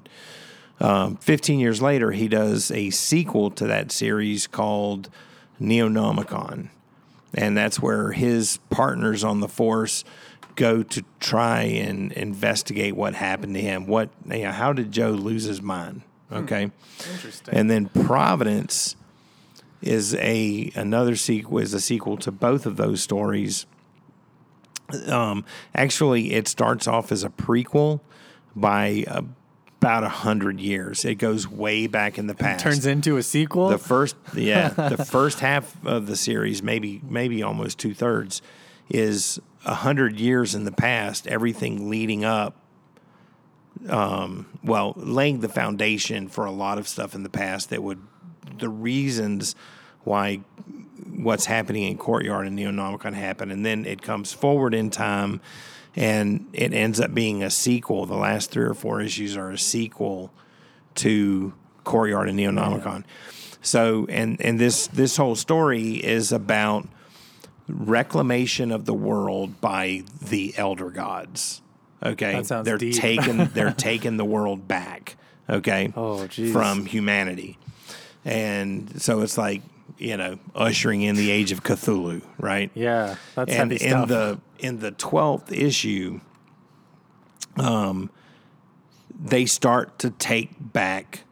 Um, Fifteen years later, he does a sequel to that series called Neonomicon, and that's where his partners on the force go to try and investigate what happened to him. What, you know, how did Joe lose his mind? Okay, Interesting. and then Providence is a another sequel is a sequel to both of those stories. Um, actually, it starts off as a prequel by about a hundred years. It goes way back in the past. It Turns into a sequel. The first, yeah, the first half of the series, maybe maybe almost two thirds, is a hundred years in the past. Everything leading up, um, well, laying the foundation for a lot of stuff in the past that would, the reasons why what's happening in Courtyard and Neonomicon happen, and then it comes forward in time, and it ends up being a sequel. The last three or four issues are a sequel to Courtyard and Neonomicon. So, and and this this whole story is about reclamation of the world by the elder gods. Okay, That sounds they're deep. taking they're taking the world back. Okay, Oh, jeez. from humanity, and so it's like you know ushering in the age of Cthulhu, right? yeah, that's and heavy in stuff. the in the twelfth issue, um, they start to take back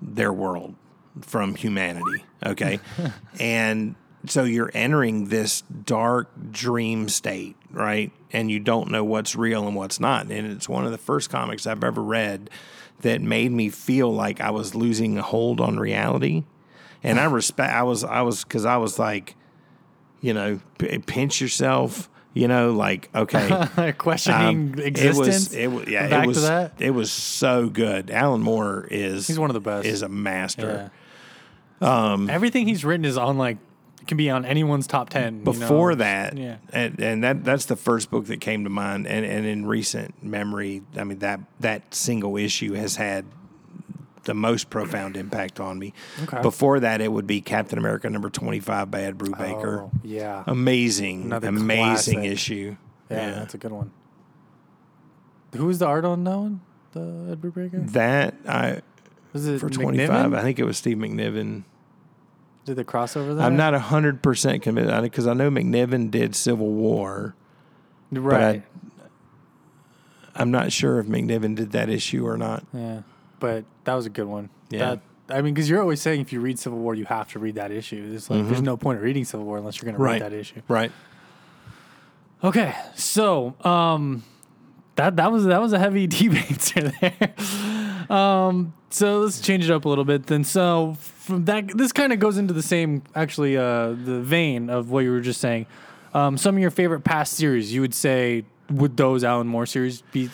their world from humanity. Okay, and so you're entering this dark dream state, right? And you don't know what's real and what's not. And it's one of the first comics I've ever read that made me feel like I was losing a hold on reality. And I respect. I was. I was because I was like, you know, p- pinch yourself. You know, like okay, questioning um, existence. It was, it was, yeah, Back it was, to that. it was so good. Alan Moore is He's one of the best. Is a master. Yeah. Um, Everything he's written is on like can be on anyone's top ten. you Before know? that, yeah. and, and that that's the first book that came to mind. And, and in recent memory, I mean that that single issue has had the most profound impact on me. Okay. Before that, it would be Captain America number twenty five by Ed Brubaker. Oh, yeah, Amazing, Another amazing classic. issue. yeah, that's a good one. Who was the art on that one? The Ed Brubaker? that I Was it for twenty five. I think it was Steve McNiven. Did the crossover there? I'm not hundred percent convinced because I know McNiven did Civil War. right. I'm not sure if McNiven did that issue or not. yeah, but that was a good one. Yeah. That, I mean, because you're always saying if you read Civil War, you have to read that issue. It's like there's no point of reading Civil War unless you're going to Mm-hmm. Read that issue. Right. Okay, so um, that that was that was a heavy debate there. um, so let's change it up a little bit then. So from that, this kind of goes into the same actually uh, the vein of what you were just saying. Um, some of your favorite past series, you would say, would those Alan Moore series be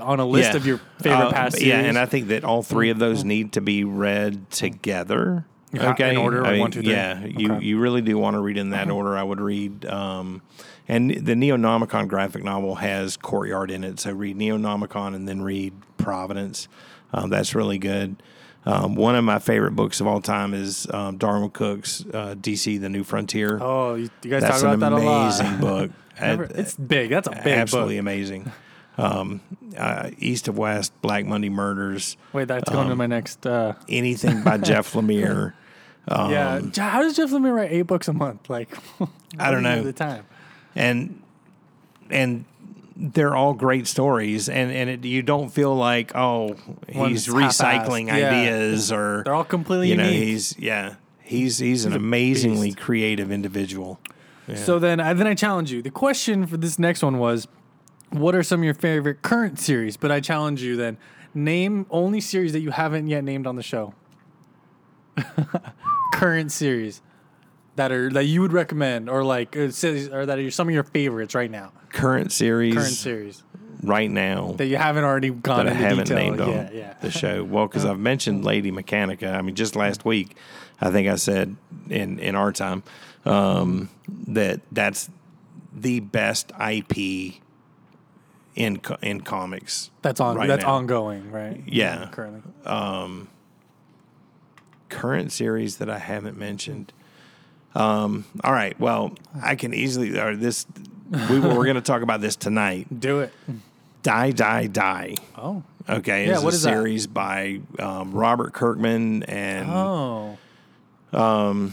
on a list Yeah. of your favorite Uh, past series? Yeah, and I think that all three of those need to be read together. Okay, in order, I mean, one, two, three? Yeah, you Okay. you really do want to read in that order. I would read, um, and the Neonomicon graphic novel has Courtyard in it, so read Neonomicon and then read Providence. Um, that's really good. Um, one of my favorite books of all time is um, Darwyn Cooke's uh, DC: The New Frontier. oh, you, you guys that's talk about that a lot. amazing book. Never- it's big. That's a big absolutely book. amazing. um, uh, East of West, Black Monday Murders, Wait, that's going to Um, my next. Uh, anything by Jeff Lemire. yeah, how does Jeff Lemire write eight books a month? Like, I don't know. The time. and and they're all great stories and and it, you don't feel like oh One's he's recycling half-assed. Yeah. ideas or They're all completely you know unique. he's yeah he's he's an amazingly beast. creative individual So then, I, then I challenge you. The question for this next one was, what are some of your favorite current series? But I challenge you then, name only series that you haven't yet named on the show. current series that are that you would recommend, or like uh, or that are some of your favorites right now. current series Current series right now that you haven't already gone that I haven't detail. named on yeah, yeah. the show. Well, because I've mentioned Lady Mechanica. I mean, just last week, I think I said in in our time um, that that's the best IP in in comics. That's on. right that's now. ongoing, right? Yeah. Currently. Current series that I haven't mentioned. Um, all right. Well, I can easily. Or this we we're going to talk about this tonight. Do it. Die, die, die. Oh. Okay, Yeah, it's what a is that? series by um, Robert Kirkman and Oh. Um,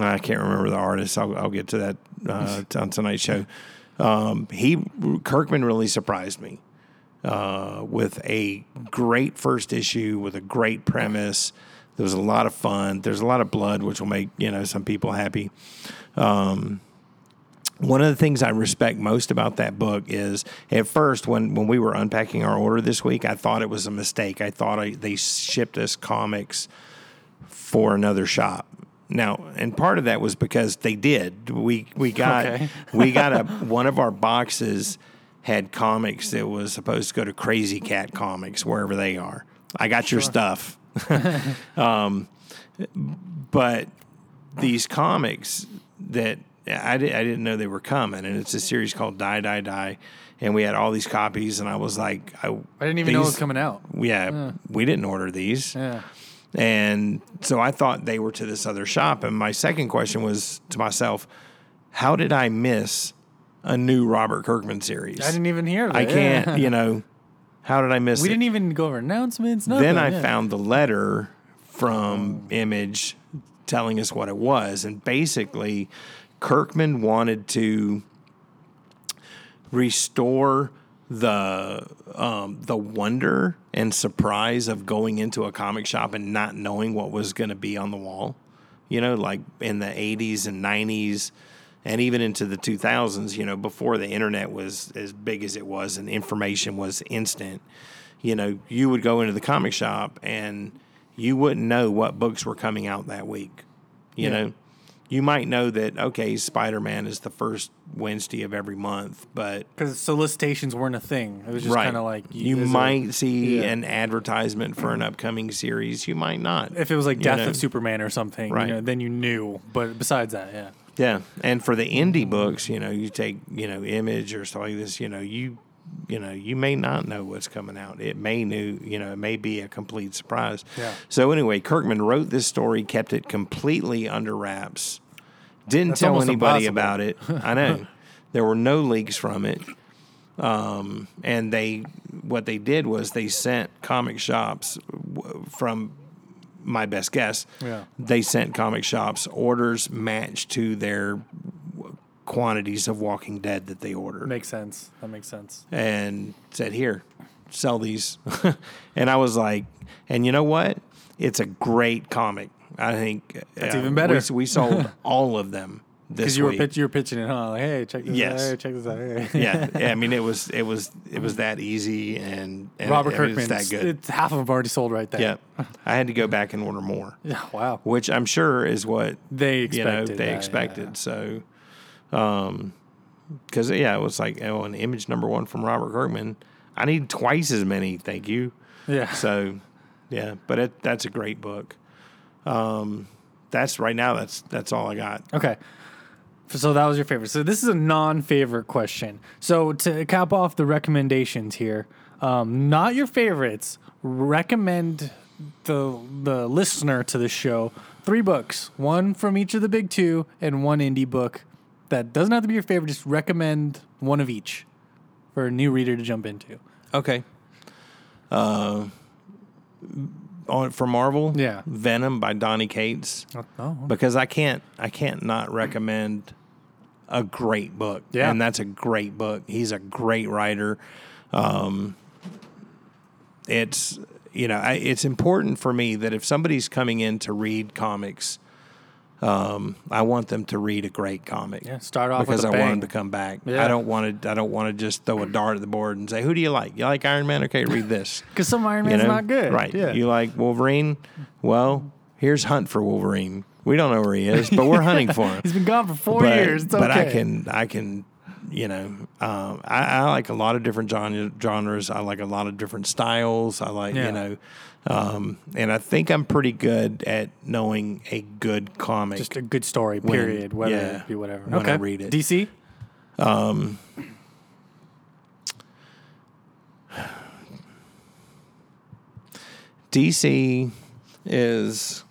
I can't remember the artist. I'll, I'll get to that uh, on tonight's show. Um, he Kirkman really surprised me uh, with a great first issue with a great premise. There was a lot of fun. There's a lot of blood, which will make you know some people happy. Um, one of the things I respect most about that book is at first when when we were unpacking our order this week, I thought it was a mistake. I thought I, they shipped us comics for another shop. Now, and part of that was because they did. We we got Okay. we got a one of our boxes had comics that was supposed to go to Crazy Cat Comics wherever they are. I got your stuff. um, but these comics that I, di- I didn't know they were coming, and it's a series called Die Die Die, and we had all these copies, and I was like, I, I didn't even know it was coming out. Yeah, we didn't order these. Yeah. And so I thought they were to this other shop. And my second question was to myself, how did I miss a new Robert Kirkman series? I didn't even hear it. I can't, you know, how did I miss We it? didn't even go over announcements. Nothing. then I yeah. found the letter from Image telling us what it was. And basically, Kirkman wanted to restore the um, the wonder and surprise of going into a comic shop and not knowing what was going to be on the wall. You know, like in the 80s and 90s and even into the 2000s, you know, before the internet was as big as it was and information was instant. You know, you would go into the comic shop and you wouldn't know what books were coming out that week. You Yeah. know, you might know that okay, Spider Man is the first Wednesday of every month, but because solicitations weren't a thing. It was just right, kind of like you a- might see yeah. an advertisement for an upcoming series. You might not. if it was like Death know. of Superman or something, Right. you know, then you knew. But besides that, yeah, Yeah, and for the indie books, you know, you take you know Image or stuff like this. You know, you you know you may not know what's coming out. It may new you know it may be a complete surprise. Yeah. So anyway, Kirkman wrote this story, kept it completely under wraps, didn't That's tell anybody impossible. about it. I know there were no leaks from it. Um, and they what they did was they sent comic shops from my best guess Yeah. they sent comic shops orders matched to their quantities of Walking Dead that they ordered, makes sense. That makes sense. and said, "Here, sell these." and I was like, "And you know what? It's a great comic. I think That's uh, even better. We, we sold all of them Because you were pitch, you were pitching it, huh? Like, hey, check this Yes. out. Hey, check this out. Hey. yeah, yeah, I mean, it was it was it was that easy, and, and Robert I mean, Kirkman. it's that good. It's half of them already sold right there. yeah, I had to go back and order more. Yeah. Wow. which I'm sure is what They you know expected. they that, yeah, expected. So, um, because yeah, it was like oh, an image number one from Robert Kirkman. I need twice as many. Thank you. Yeah. So, yeah, but it, that's a great book. Um, that's right now. That's that's all I got. Okay. So that was your favorite. So this is a non-favorite question. So to cap off the recommendations here, um, not your favorites. Recommend the the listener to the show three books, one from each of the big two, and one indie book that doesn't have to be your favorite. Just recommend one of each. for a new reader to jump into. Okay. Uh, on for Marvel, Yeah. Venom by Donny Cates. Oh, because I can't I can't not recommend a great book. Yeah. And that's a great book. He's a great writer. Um it's you know, I, it's important for me that if somebody's coming in to read comics, um, I want them to read a great comic. Yeah, start off because with a I want them to come back. Yeah. I don't want to. I don't want to just throw a dart at the board and say, "Who do you like? You like Iron Man? Okay, read this." Because some Iron You Man's know? not good. Right. Yeah. You like Wolverine? Well, here's Hunt for Wolverine. We don't know where he is, but we're hunting for him. He's been gone for four but, years. It's but I can, I can, you know, um, I, I like a lot of different genre, genres. I like a lot of different styles. I like, Yeah. you know, um, and I think I'm pretty good at knowing a good comic. Just a good story, When- period. whether yeah, it be whatever. when okay. I read it. DC? DC is.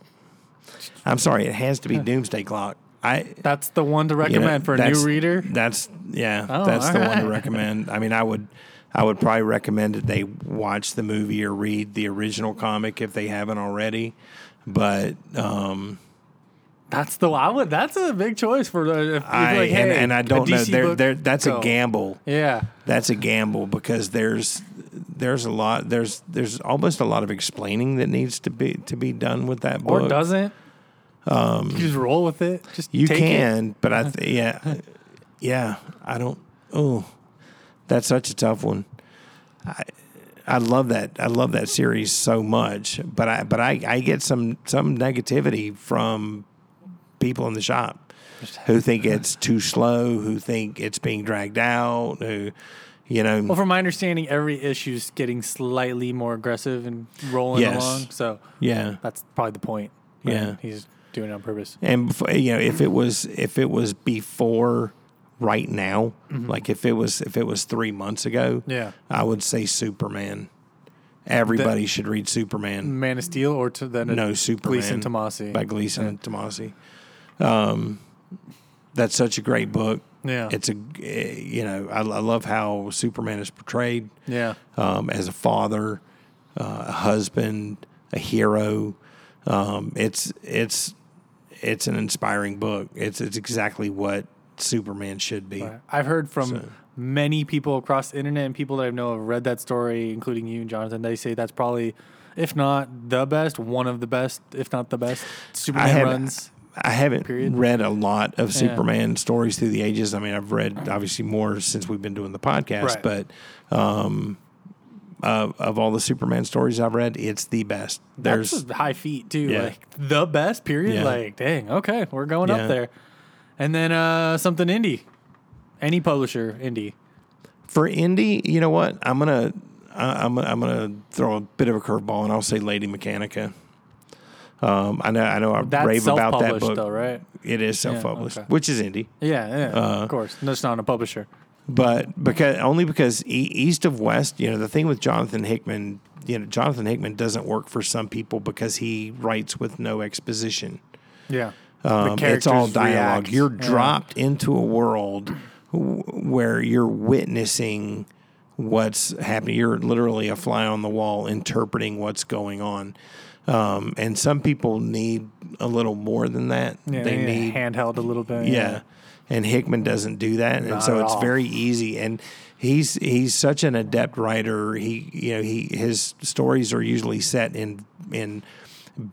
I'm sorry, it has to be Doomsday Clock. I That's the one to you know, recommend for a new reader. That's yeah, Oh, that's the one to recommend. I mean, I would, I would probably recommend that they watch the movie or read the original comic if they haven't already. But um, That's the I would. That's a big choice for the. If, if I like, hey, and I a don't know. Book, there, that's go. a gamble. Yeah. That's a gamble because there's there's a lot there's there's almost a lot of explaining that needs to be to be done with that book. Or doesn't. Um, you just roll with it. Just You take It. can, but I th- yeah, yeah. I don't. Oh, that's such a tough one. I I love that. I love that series so much, but I but I I get some some negativity from people in the shop who think it's too slow, who think it's being dragged out, who you know. Well, from my understanding, every issue's getting slightly more aggressive and rolling Yes. along. So yeah, that's probably the point. Yeah. He's doing it on purpose. and bef- you know if it was if it was before right now, like if it was if it was three months ago, Yeah. I would say Superman. Everybody should read Superman. Man of Steel or to then No, Superman Gleason Tomasi. by Gleason and Tomasi. Um, that's such a great book. Yeah. It's a eh, you know I, I love how Superman is portrayed yeah. um, as a father, uh, a husband, a hero. Um, it's it's it's an inspiring book. It's it's exactly what Superman should be. I've heard from So- many people across the internet and people that I know have read that story, including you and Jonathan. They say that's probably, if not the best, one of the best, if not the best Superman haven't- runs. I haven't Period. read a lot of Yeah. Superman stories through the ages. I mean, I've read obviously more since we've been doing the podcast, Right. but um, uh, of all the Superman stories I've read, it's the best. There's high feet too. Yeah. Like the best period. Yeah. Like dang, okay, we're going up there. And then uh something indie, any publisher indie. for indie. You know what? I'm gonna I- I'm I'm gonna throw a bit of a curveball, and I'll say Lady Mechanica. Um, I know I know I That's rave about that book. though, right? It is self-published, okay. which is indie. Yeah, yeah. Uh, of course, that's not a publisher. but because only because e- east of west, you know, the thing with Jonathan Hickman, you know, Jonathan Hickman doesn't work for some people because he writes with no exposition. Yeah, Um, it's all dialogue. react. You're Yeah. dropped into a world w- where you're witnessing what's happening. You're literally a fly on the wall, interpreting what's going on. Um, and some people need a little more than that. Yeah, they yeah, need handheld a little bit. yeah. And Hickman doesn't do that. And so it's all. very easy. And he's he's such an adept writer. He you know, he his stories are usually set in in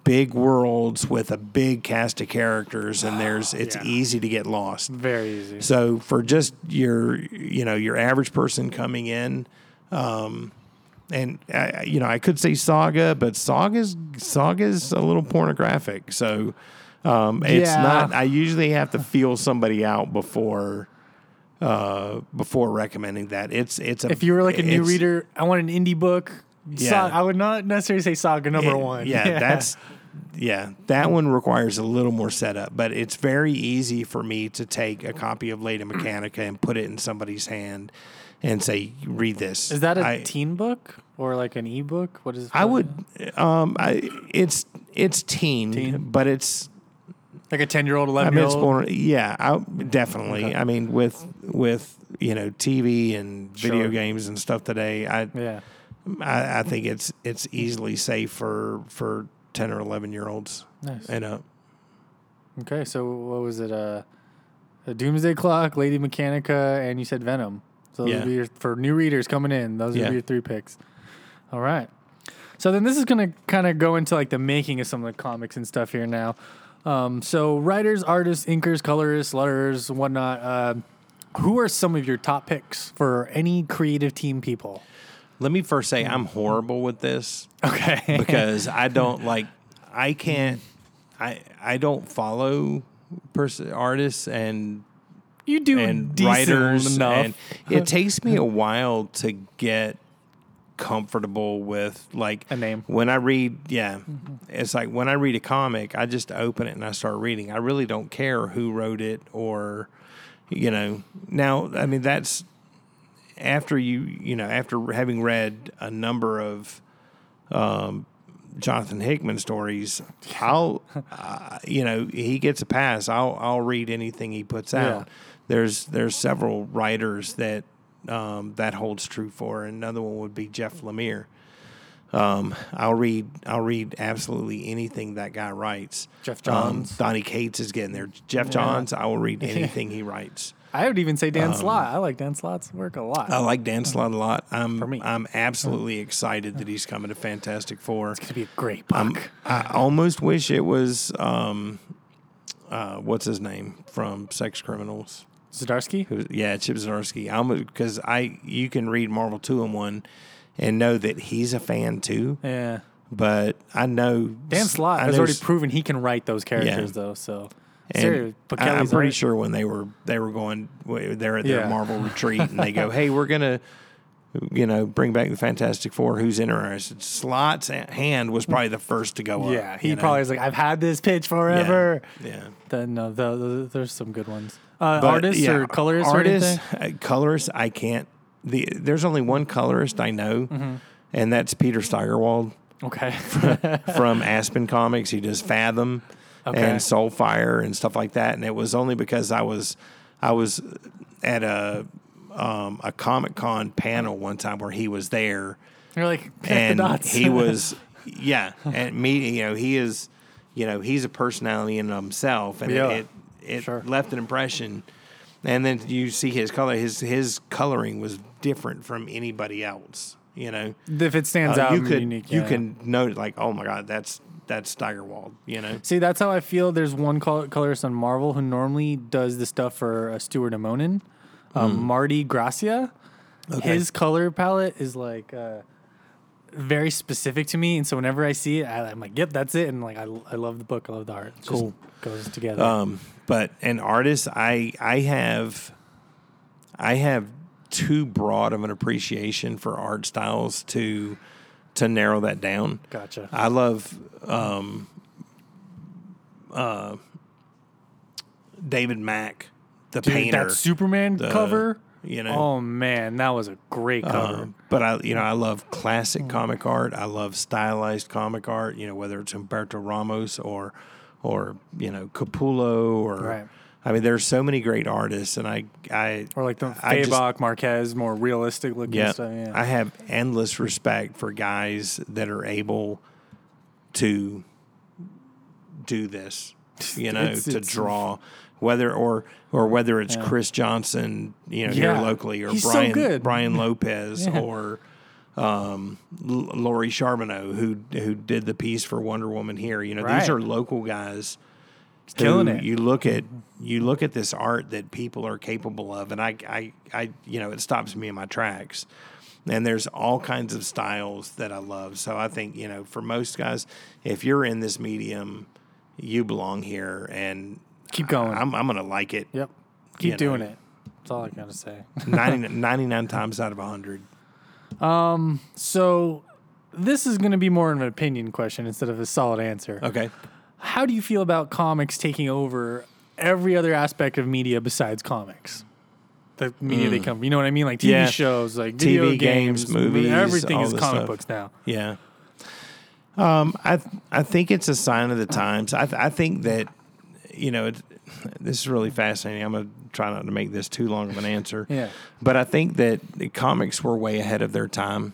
big worlds with a big cast of characters and there's it's Yeah. easy to get lost. very easy. So for just your you know, your average person coming in, um and I, you know, I could say Saga, but Saga's Saga's a little pornographic. So um, it's Yeah. not. I usually have to feel somebody out before uh, before recommending that. It's it's a. If you were like a new reader, I want an indie book. Yeah. Sa- I would not necessarily say Saga number it- one. Yeah, that's yeah. That one requires a little more setup, but it's very easy for me to take a copy of Lady Mechanica and put it in somebody's hand and say, "Read this." Is that a I- teen book or like an ebook? What is? I would. Um, I it's it's teen, Teen? but it's. like a ten year old, I eleven mean, year it's old. born. Yeah, I, definitely. Okay. I mean, with with you know TV and video Sure. games and stuff today, I, Yeah. I I think it's it's easily safe for for ten or eleven year olds Nice. and up. Okay, so what was it? Uh, a Doomsday Clock, Lady Mechanica, and you said Venom. So those Yeah. your, for new readers coming in. Those Yeah. would be your three picks. All right. So then this is going to kind of go into like the making of some of the comics and stuff here now. Um, so writers, artists, inkers, colorists, letterers, whatnot. Uh, who are some of your top picks for any creative team people? Let me first say I'm horrible with this Okay. because I don't like I can't I I don't follow pers- artists and you do and writers enough. and it takes me a while to get comfortable with like A name. when I read yeah it's like when I read a comic I just open it and I start reading I really don't care who wrote it or you know now I mean that's after you you know after having read a number of um, Jonathan Hickman stories, I'll uh, you know he gets a pass. I'll I'll read anything he puts out. Yeah. There's there's several writers that um, that holds true for. Another one would be Jeff Lemire. Um, I'll read I'll read absolutely anything that guy writes. Geoff Um, Johns. Donny Cates is getting there. Geoff Johns, I will read anything he writes. I would even say Dan Um, Slott. I like Dan Slott's work a lot. I like Dan Slott a lot. I'm For me. I'm absolutely excited that he's coming to Fantastic Four. it's going to be a great book. I almost wish it was um, uh, what's his name from Sex Criminals. Zdarsky? Who- Yeah, Chip Zdarsky. Because I you can read Marvel two in one and know that he's a fan too. Yeah. But I know Dan Slott I has already proven he can write those characters, though. So, and but I- I'm pretty sure when they were they were going they're at their Yeah. Marvel retreat and they go, hey, we're gonna you know bring back the Fantastic Four. Who's interested? Slott's hand was probably the first to go up. yeah, he you know? probably is like, I've had this pitch forever. yeah. Then no, the, the, there's some good ones. Uh, But, artists yeah, or colorists artists, uh, colorists. I can't. The there's only one colorist I know, Mm-hmm. and that's Peter Steigerwald Okay. from Aspen Comics. He does Fathom Okay. and Soulfire and stuff like that. And it was only because I was I was at a um, a Comic Con panel one time where he was there, You're like, and he was yeah, and me. You know, he is. You know, he's a personality in himself, and Yeah. it it Sure. left an impression. And then you see his color. His his coloring was different from anybody else. You know, if it stands Uh, out, you could unique, you yeah. can note like, oh my god, that's that's Steigerwald. You know, See, that's how I feel. There's one col- colorist on Marvel who normally does the stuff for uh, Stuart Immonen, um, Marte Gracia. His color palette is like uh, very specific to me, and so whenever I see it, I, I'm like, "Yep, that's it." And like, I, I love the book. I love the art. It just Cool. goes together. Um, but an artist, I I have I have too broad of an appreciation for art styles to to narrow that down. gotcha. I love um, uh, David Mack, the Dude, painter. that Superman cover. you know, Oh man, that was a great cover. Um, but I, you know, I love classic Mm. comic art. I love stylized comic art. You know, whether it's Humberto Ramos or, or you know, Capullo or. Right. I mean, there's so many great artists, and I, I, or like the Fabok Marquez, more realistic looking yeah, stuff. Yeah. I have endless respect for guys that are able to do this. You know, It's- to it's- draw. Whether or or whether it's Chris Johnson, you know, here locally, or He's so Brian good. Brian Lopez, Yeah. or um, L- Laurie Charbonneau, who who did the piece for Wonder Woman here. You know, Right. these are local guys. Killing it. You look at you look at this art that people are capable of, and I, I, I, you know, it stops me in my tracks. And there's all kinds of styles that I love. So I think you know, for most guys, if you're in this medium, you belong here, and Keep going. I'm, I'm gonna like it. yep. Keep doing know. it. That's all I gotta say. 90, 99 times out of hundred. Um. So this is going to be more of an opinion question instead of a solid answer. Okay. How do you feel about comics taking over every other aspect of media besides comics? The media they come, you know what I mean? Like TV Mm. Yeah. shows, like TV video games, games, movies, everything is comic stuff. books now. Yeah. Um, I I think it's a sign of the times. I th- I think that you know it, this is really fascinating. I'm gonna try not to make this too long of an answer. Yeah. But I think that the comics were way ahead of their time.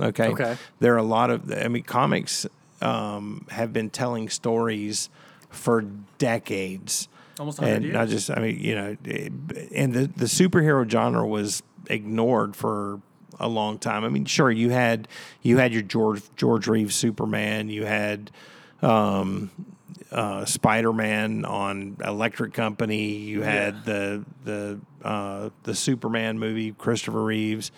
Okay. Okay. There are a lot of, I mean, comics um, have been telling stories for decades. Almost 100 and years. not just, I mean, you know, it- and the, the superhero genre was ignored for a long time. I mean, sure, you had you had your George George Reeves Superman, you had um, uh, Spider Man on Electric Company, you had the the uh, the Superman movie, Christopher Reeves,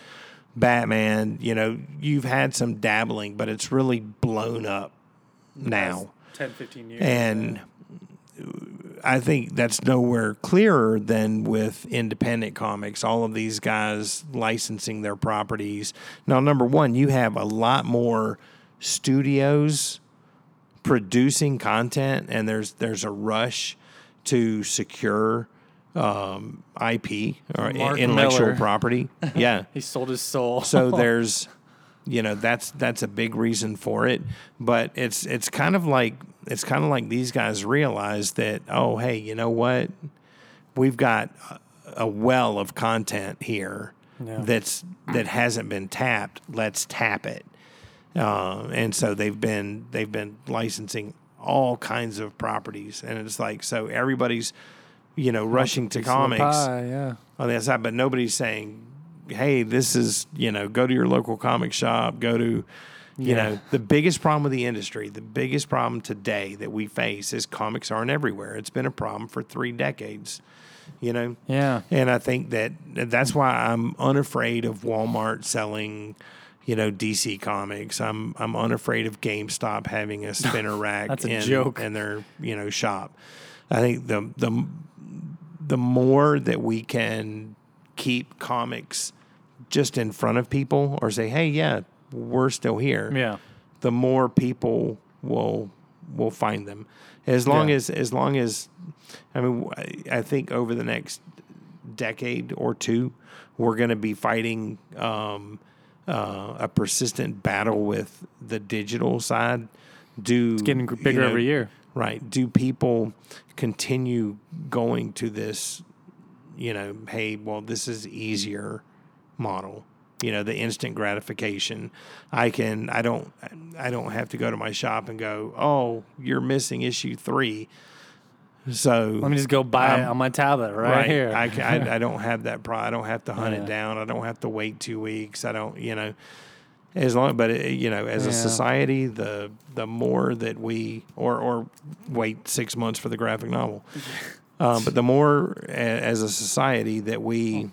Batman. You know, you've had some dabbling, but it's really blown up now. 10, 15 years. And I think that's nowhere clearer than with independent comics. All of these guys licensing their properties. Now, number one, you have a lot more studios producing content, and there's there's a rush to secure um, IP or Mark intellectual Millar. property. Yeah, he sold his soul. so there's you know that's that's a big reason for it but it's it's kind of like it's kind of like these guys realize that oh hey you know what we've got a- well of content here Yeah. that's that hasn't been tapped let's tap it uh, and so they've been they've been licensing all kinds of properties and it's like so everybody's you know rushing to Piece of the comics pie, yeah. on the outside, but nobody's saying, "Hey, this is you know, go to your local comic shop, go to." You Yeah. know, the biggest problem with the industry, the biggest problem today that we face is comics aren't everywhere. It's been a problem for three decades, you know? Yeah. And I think that that's why I'm unafraid of Walmart selling, you know, DC comics. I'm I'm unafraid of GameStop having a spinner rack That's a in, joke. in their, you know, shop. I think the the the more that we can keep comics just in front of people or say, "Hey, yeah, we're still here." Yeah. the more people will will find them. As long Yeah. as as long as I mean, I- think over the next decade or two, we're going to be fighting um, uh, a persistent battle with the digital side. Do it's Getting bigger every year. Right. Do people continue going to this, you know, hey, well, this is easier model. You know, the instant gratification. I can I don't I don't have to go to my shop and go, "Oh, you're missing issue 3." So Let me just go buy it Um, on my tablet right, here. I, I, I don't have that. Pro- I don't have to hunt Yeah. it down. I don't have to wait two weeks. I don't, you know, as long. But it, you know, as a society, the the more that we or or wait six months for the graphic novel, um, but the more a, as a society that we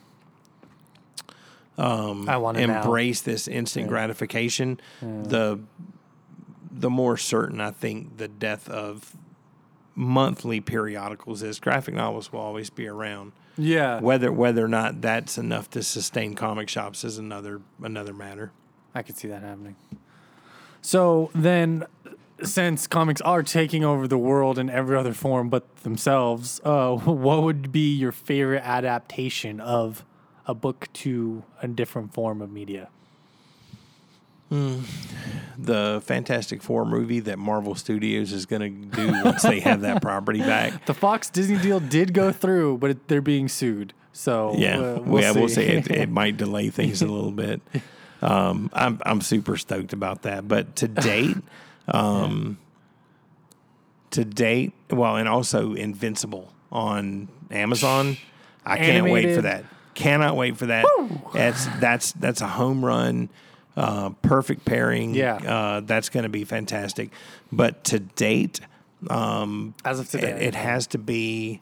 um, I want it now. embrace this instant gratification, the the more certain I think the death of monthly periodicals is. Graphic novels will always be around. yeah. Whether whether or not that's enough to sustain comic shops is another another matter. I could see that happening. So then, since comics are taking over the world in every other form but themselves, uh, what would be your favorite adaptation of a book to a different form of media? The Fantastic Four movie that Marvel Studios is going to do once they have that property back. The Fox Disney deal did go through, but it, they're being sued. So Yeah, uh, we'll, yeah, we'll see. see. It, it might delay things a little bit. Um, I'm I'm super stoked about that. But to date, um, to date, well, and also Invincible on Amazon. I can't wait for Animated. that. Cannot wait for that. That's that's that's a home run. Uh, perfect pairing. Yeah. uh, that's going to be fantastic. But to date, um, As of today, it, it has to be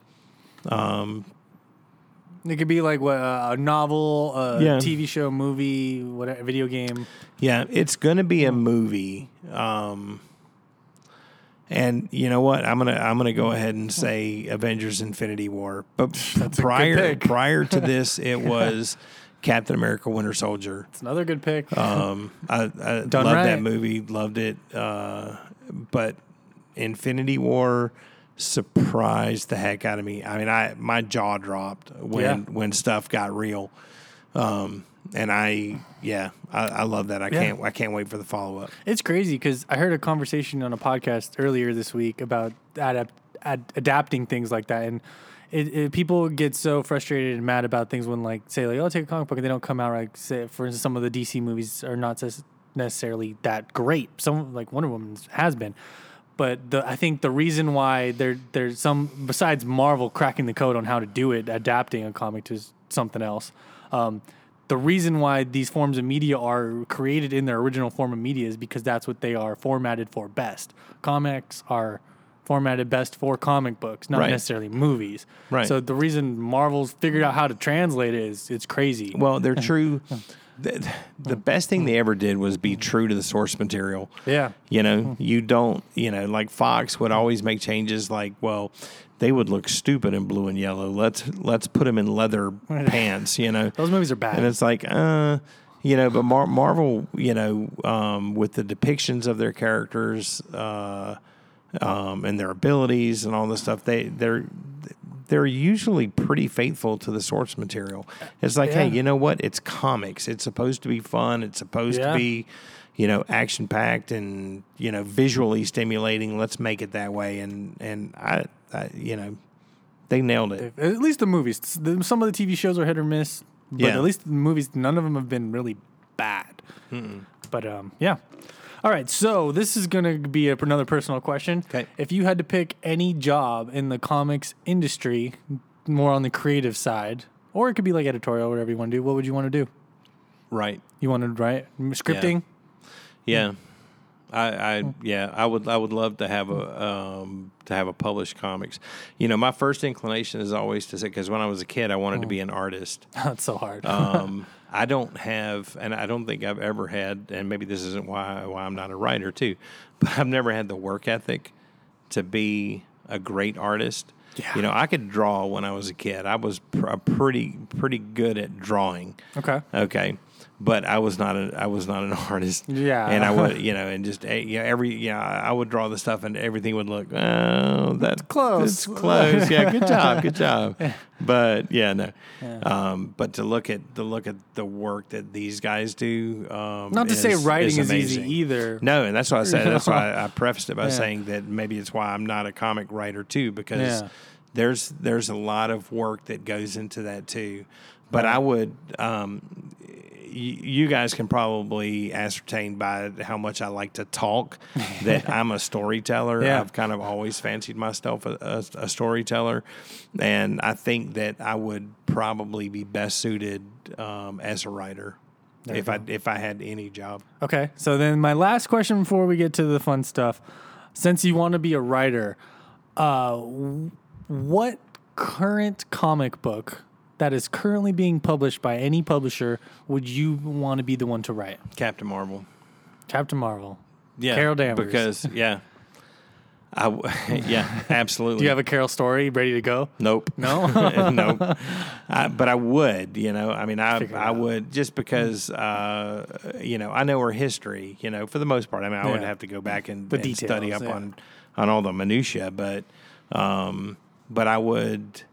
It could be like what a novel, a Yeah. TV show, movie, whatever, video game. Yeah, it's going to be a movie. Um, and you know what? I'm gonna I'm gonna go ahead and say Avengers: Infinity War. But prior prior to this, it was Captain America: Winter Soldier. It's another good pick. Um, I, I loved right. that movie. Loved it. Uh, but Infinity War surprised the heck out of me. I mean, I my jaw dropped when Yeah. when stuff got real. Um, and I, yeah, I, I love that. I Yeah. can't, I can't wait for the follow up. It's crazy because I heard a conversation on a podcast earlier this week about adapt, ad, adapting things like that, and it, it, people get so frustrated and mad about things when like say like oh take a comic book and they don't come out like say for instance some of the DC movies are not necessarily that great. Some like Wonder Woman has been, but the I think the reason why there there's some besides Marvel cracking the code on how to do it, adapting a comic to something else. Um, the reason why these forms of media are created in their original form of media is because that's what they are formatted for best. Comics are formatted best for comic books, not Right. necessarily movies. Right. So the reason Marvel's figured out how to translate it is it's crazy. Well, they're true. The, the best thing they ever did was be true to the source material. yeah. You know, you don't, you know, like Fox would always make changes like, well, they would look stupid in blue and yellow. Let's let's put them in leather pants, you know. Those movies are bad. And it's like, uh, you know, but Mar- Marvel, you know, um, with the depictions of their characters uh, um, and their abilities and all this stuff, they they're they're usually pretty faithful to the source material. It's like, hey, you know what? It's comics. It's supposed to be fun. It's supposed Yeah. to be, you know, action packed and you know visually stimulating. Let's make it that way. And and I, I you know, they nailed it. At least the movies. Some of the TV shows are hit or miss, but Yeah. at least the movies, none of them have been really bad. But um, yeah. All right, so this is gonna be a, another personal question. 'Kay. If you had to pick any job in the comics industry, more on the creative side, or it could be like editorial, whatever you want to do, what would you want to do? Right. You want to write scripting? Yeah. I, I yeah I would I would love to have a um, to have a published comics. You know, my first inclination is always to say because when I was a kid, I wanted to be an artist. That's so hard. Um, I don't have, and I don't think I've ever had, and maybe this isn't why why I'm not a writer too, but I've never had the work ethic to be a great artist. Yeah. You know, I could draw when I was a kid. I was pr- pretty pretty good at drawing. okay. Okay. But I was not a I was not an artist. Yeah. And I would you know and just eh, you know every you know I would draw the stuff and everything would look oh that's close. It's close. Yeah, good job. Good job. But yeah, no. Um, but to look at to look at the work that these guys do um, Not to say writing is, amazing. easy either. No, and that's why I said that's why I prefaced it by Yeah. saying that maybe it's why I'm not a comic writer too because Yeah. there's there's a lot of work that goes into that too. But I would um, you guys can probably ascertain by how much I like to talk that I'm a storyteller. Yeah. I've kind of always fancied myself a, a, a storyteller, and I think that I would probably be best suited um, as a writer if I if I had any job. Okay. So then my last question before we get to the fun stuff, since you want to be a writer, uh, what current comic book that is currently being published by any publisher would you want to be the one to write? Captain Marvel. Captain Marvel. Yeah, Carol Danvers. Because yeah, I w- yeah absolutely. Do you have a Carol story ready to go? nope No. nope. I, but I would, you know. I mean, I Figure I would just because uh, you know I know her history. You know, for the most part. I mean, I would Yeah. have to go back and, The and study up yeah. on on all the minutia, but um, but I would.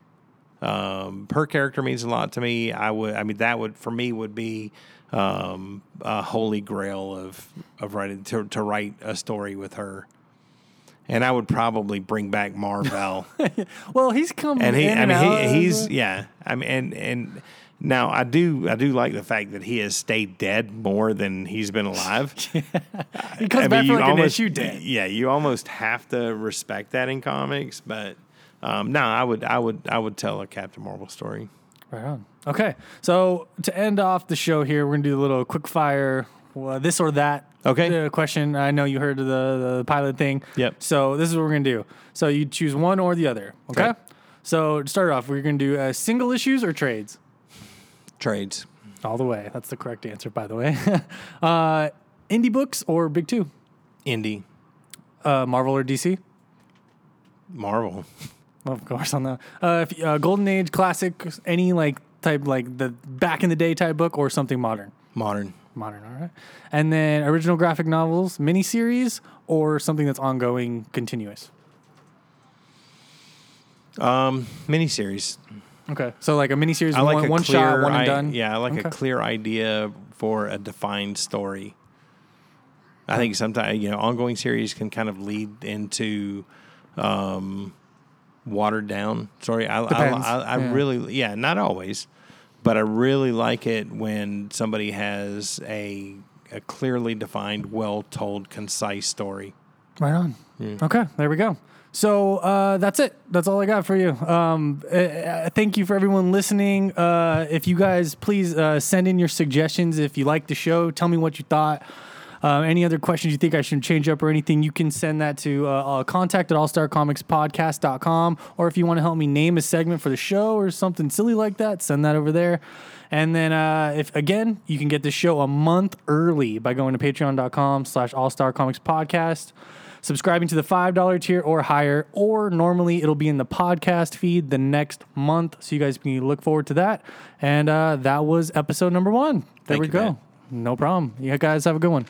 Um, her character means a lot to me. I would. I mean, that would for me would be um, a holy grail of of writing to to write a story with her. And I would probably bring back Mar-Vell. well, he's come and he, I mean, he, he's yeah. I mean, and and now I do, I do like the fact that he has stayed dead more than he's been alive. he comes I back mean, for like an issue dead. Yeah, you almost have to respect that in comics, but um, no, I would, I would, I would tell a Captain Marvel story. Right on. Okay, so to end off the show here, we're gonna do a little quick fire, uh, this or that. Okay. uh, question. I know you heard of the the pilot thing. Yep. So this is what we're gonna do. So you choose one or the other. Okay. Okay. So to start off, we're gonna do uh, single issues or trades. Trades, All the way. That's the correct answer, by the way. uh, indie books or big two? indie, Uh, Marvel or DC? Marvel, Of course, on the uh, if, uh, Golden Age classic, any like type like the back in the day type book or something modern. modern, Modern, all right. And then original graphic novels, miniseries, or something that's ongoing, continuous. um, miniseries. Okay. So like a miniseries, I like one, a one clear, shot, one and I- done. Yeah, I like Okay. a clear idea for a defined story. I think sometimes you know ongoing series can kind of lead into, um, watered down Sorry, I, I, I, I Yeah. really, yeah, not always, but I really like it when somebody has a, a clearly defined, well told, concise story. Right on. Okay, there we go. So uh, that's it. That's all I got for you. Um, uh, uh, thank you for everyone listening. Uh, if you guys please uh, send in your suggestions if you like the show, tell me what you thought. Uh, any other questions you think I should change up or anything, you can send that to uh, uh, contact at allstarcomicspodcast.com. Or if you want to help me name a segment for the show or something silly like that, send that over there. And then, uh, if again, you can get the show a month early by going to patreon.com slash comics podcast subscribing to the $5 tier or higher, or normally it'll be in the podcast feed the next month. So you guys can look forward to that. And uh, that was episode number one. There Thank we you, go. man. No problem. You guys have a good one.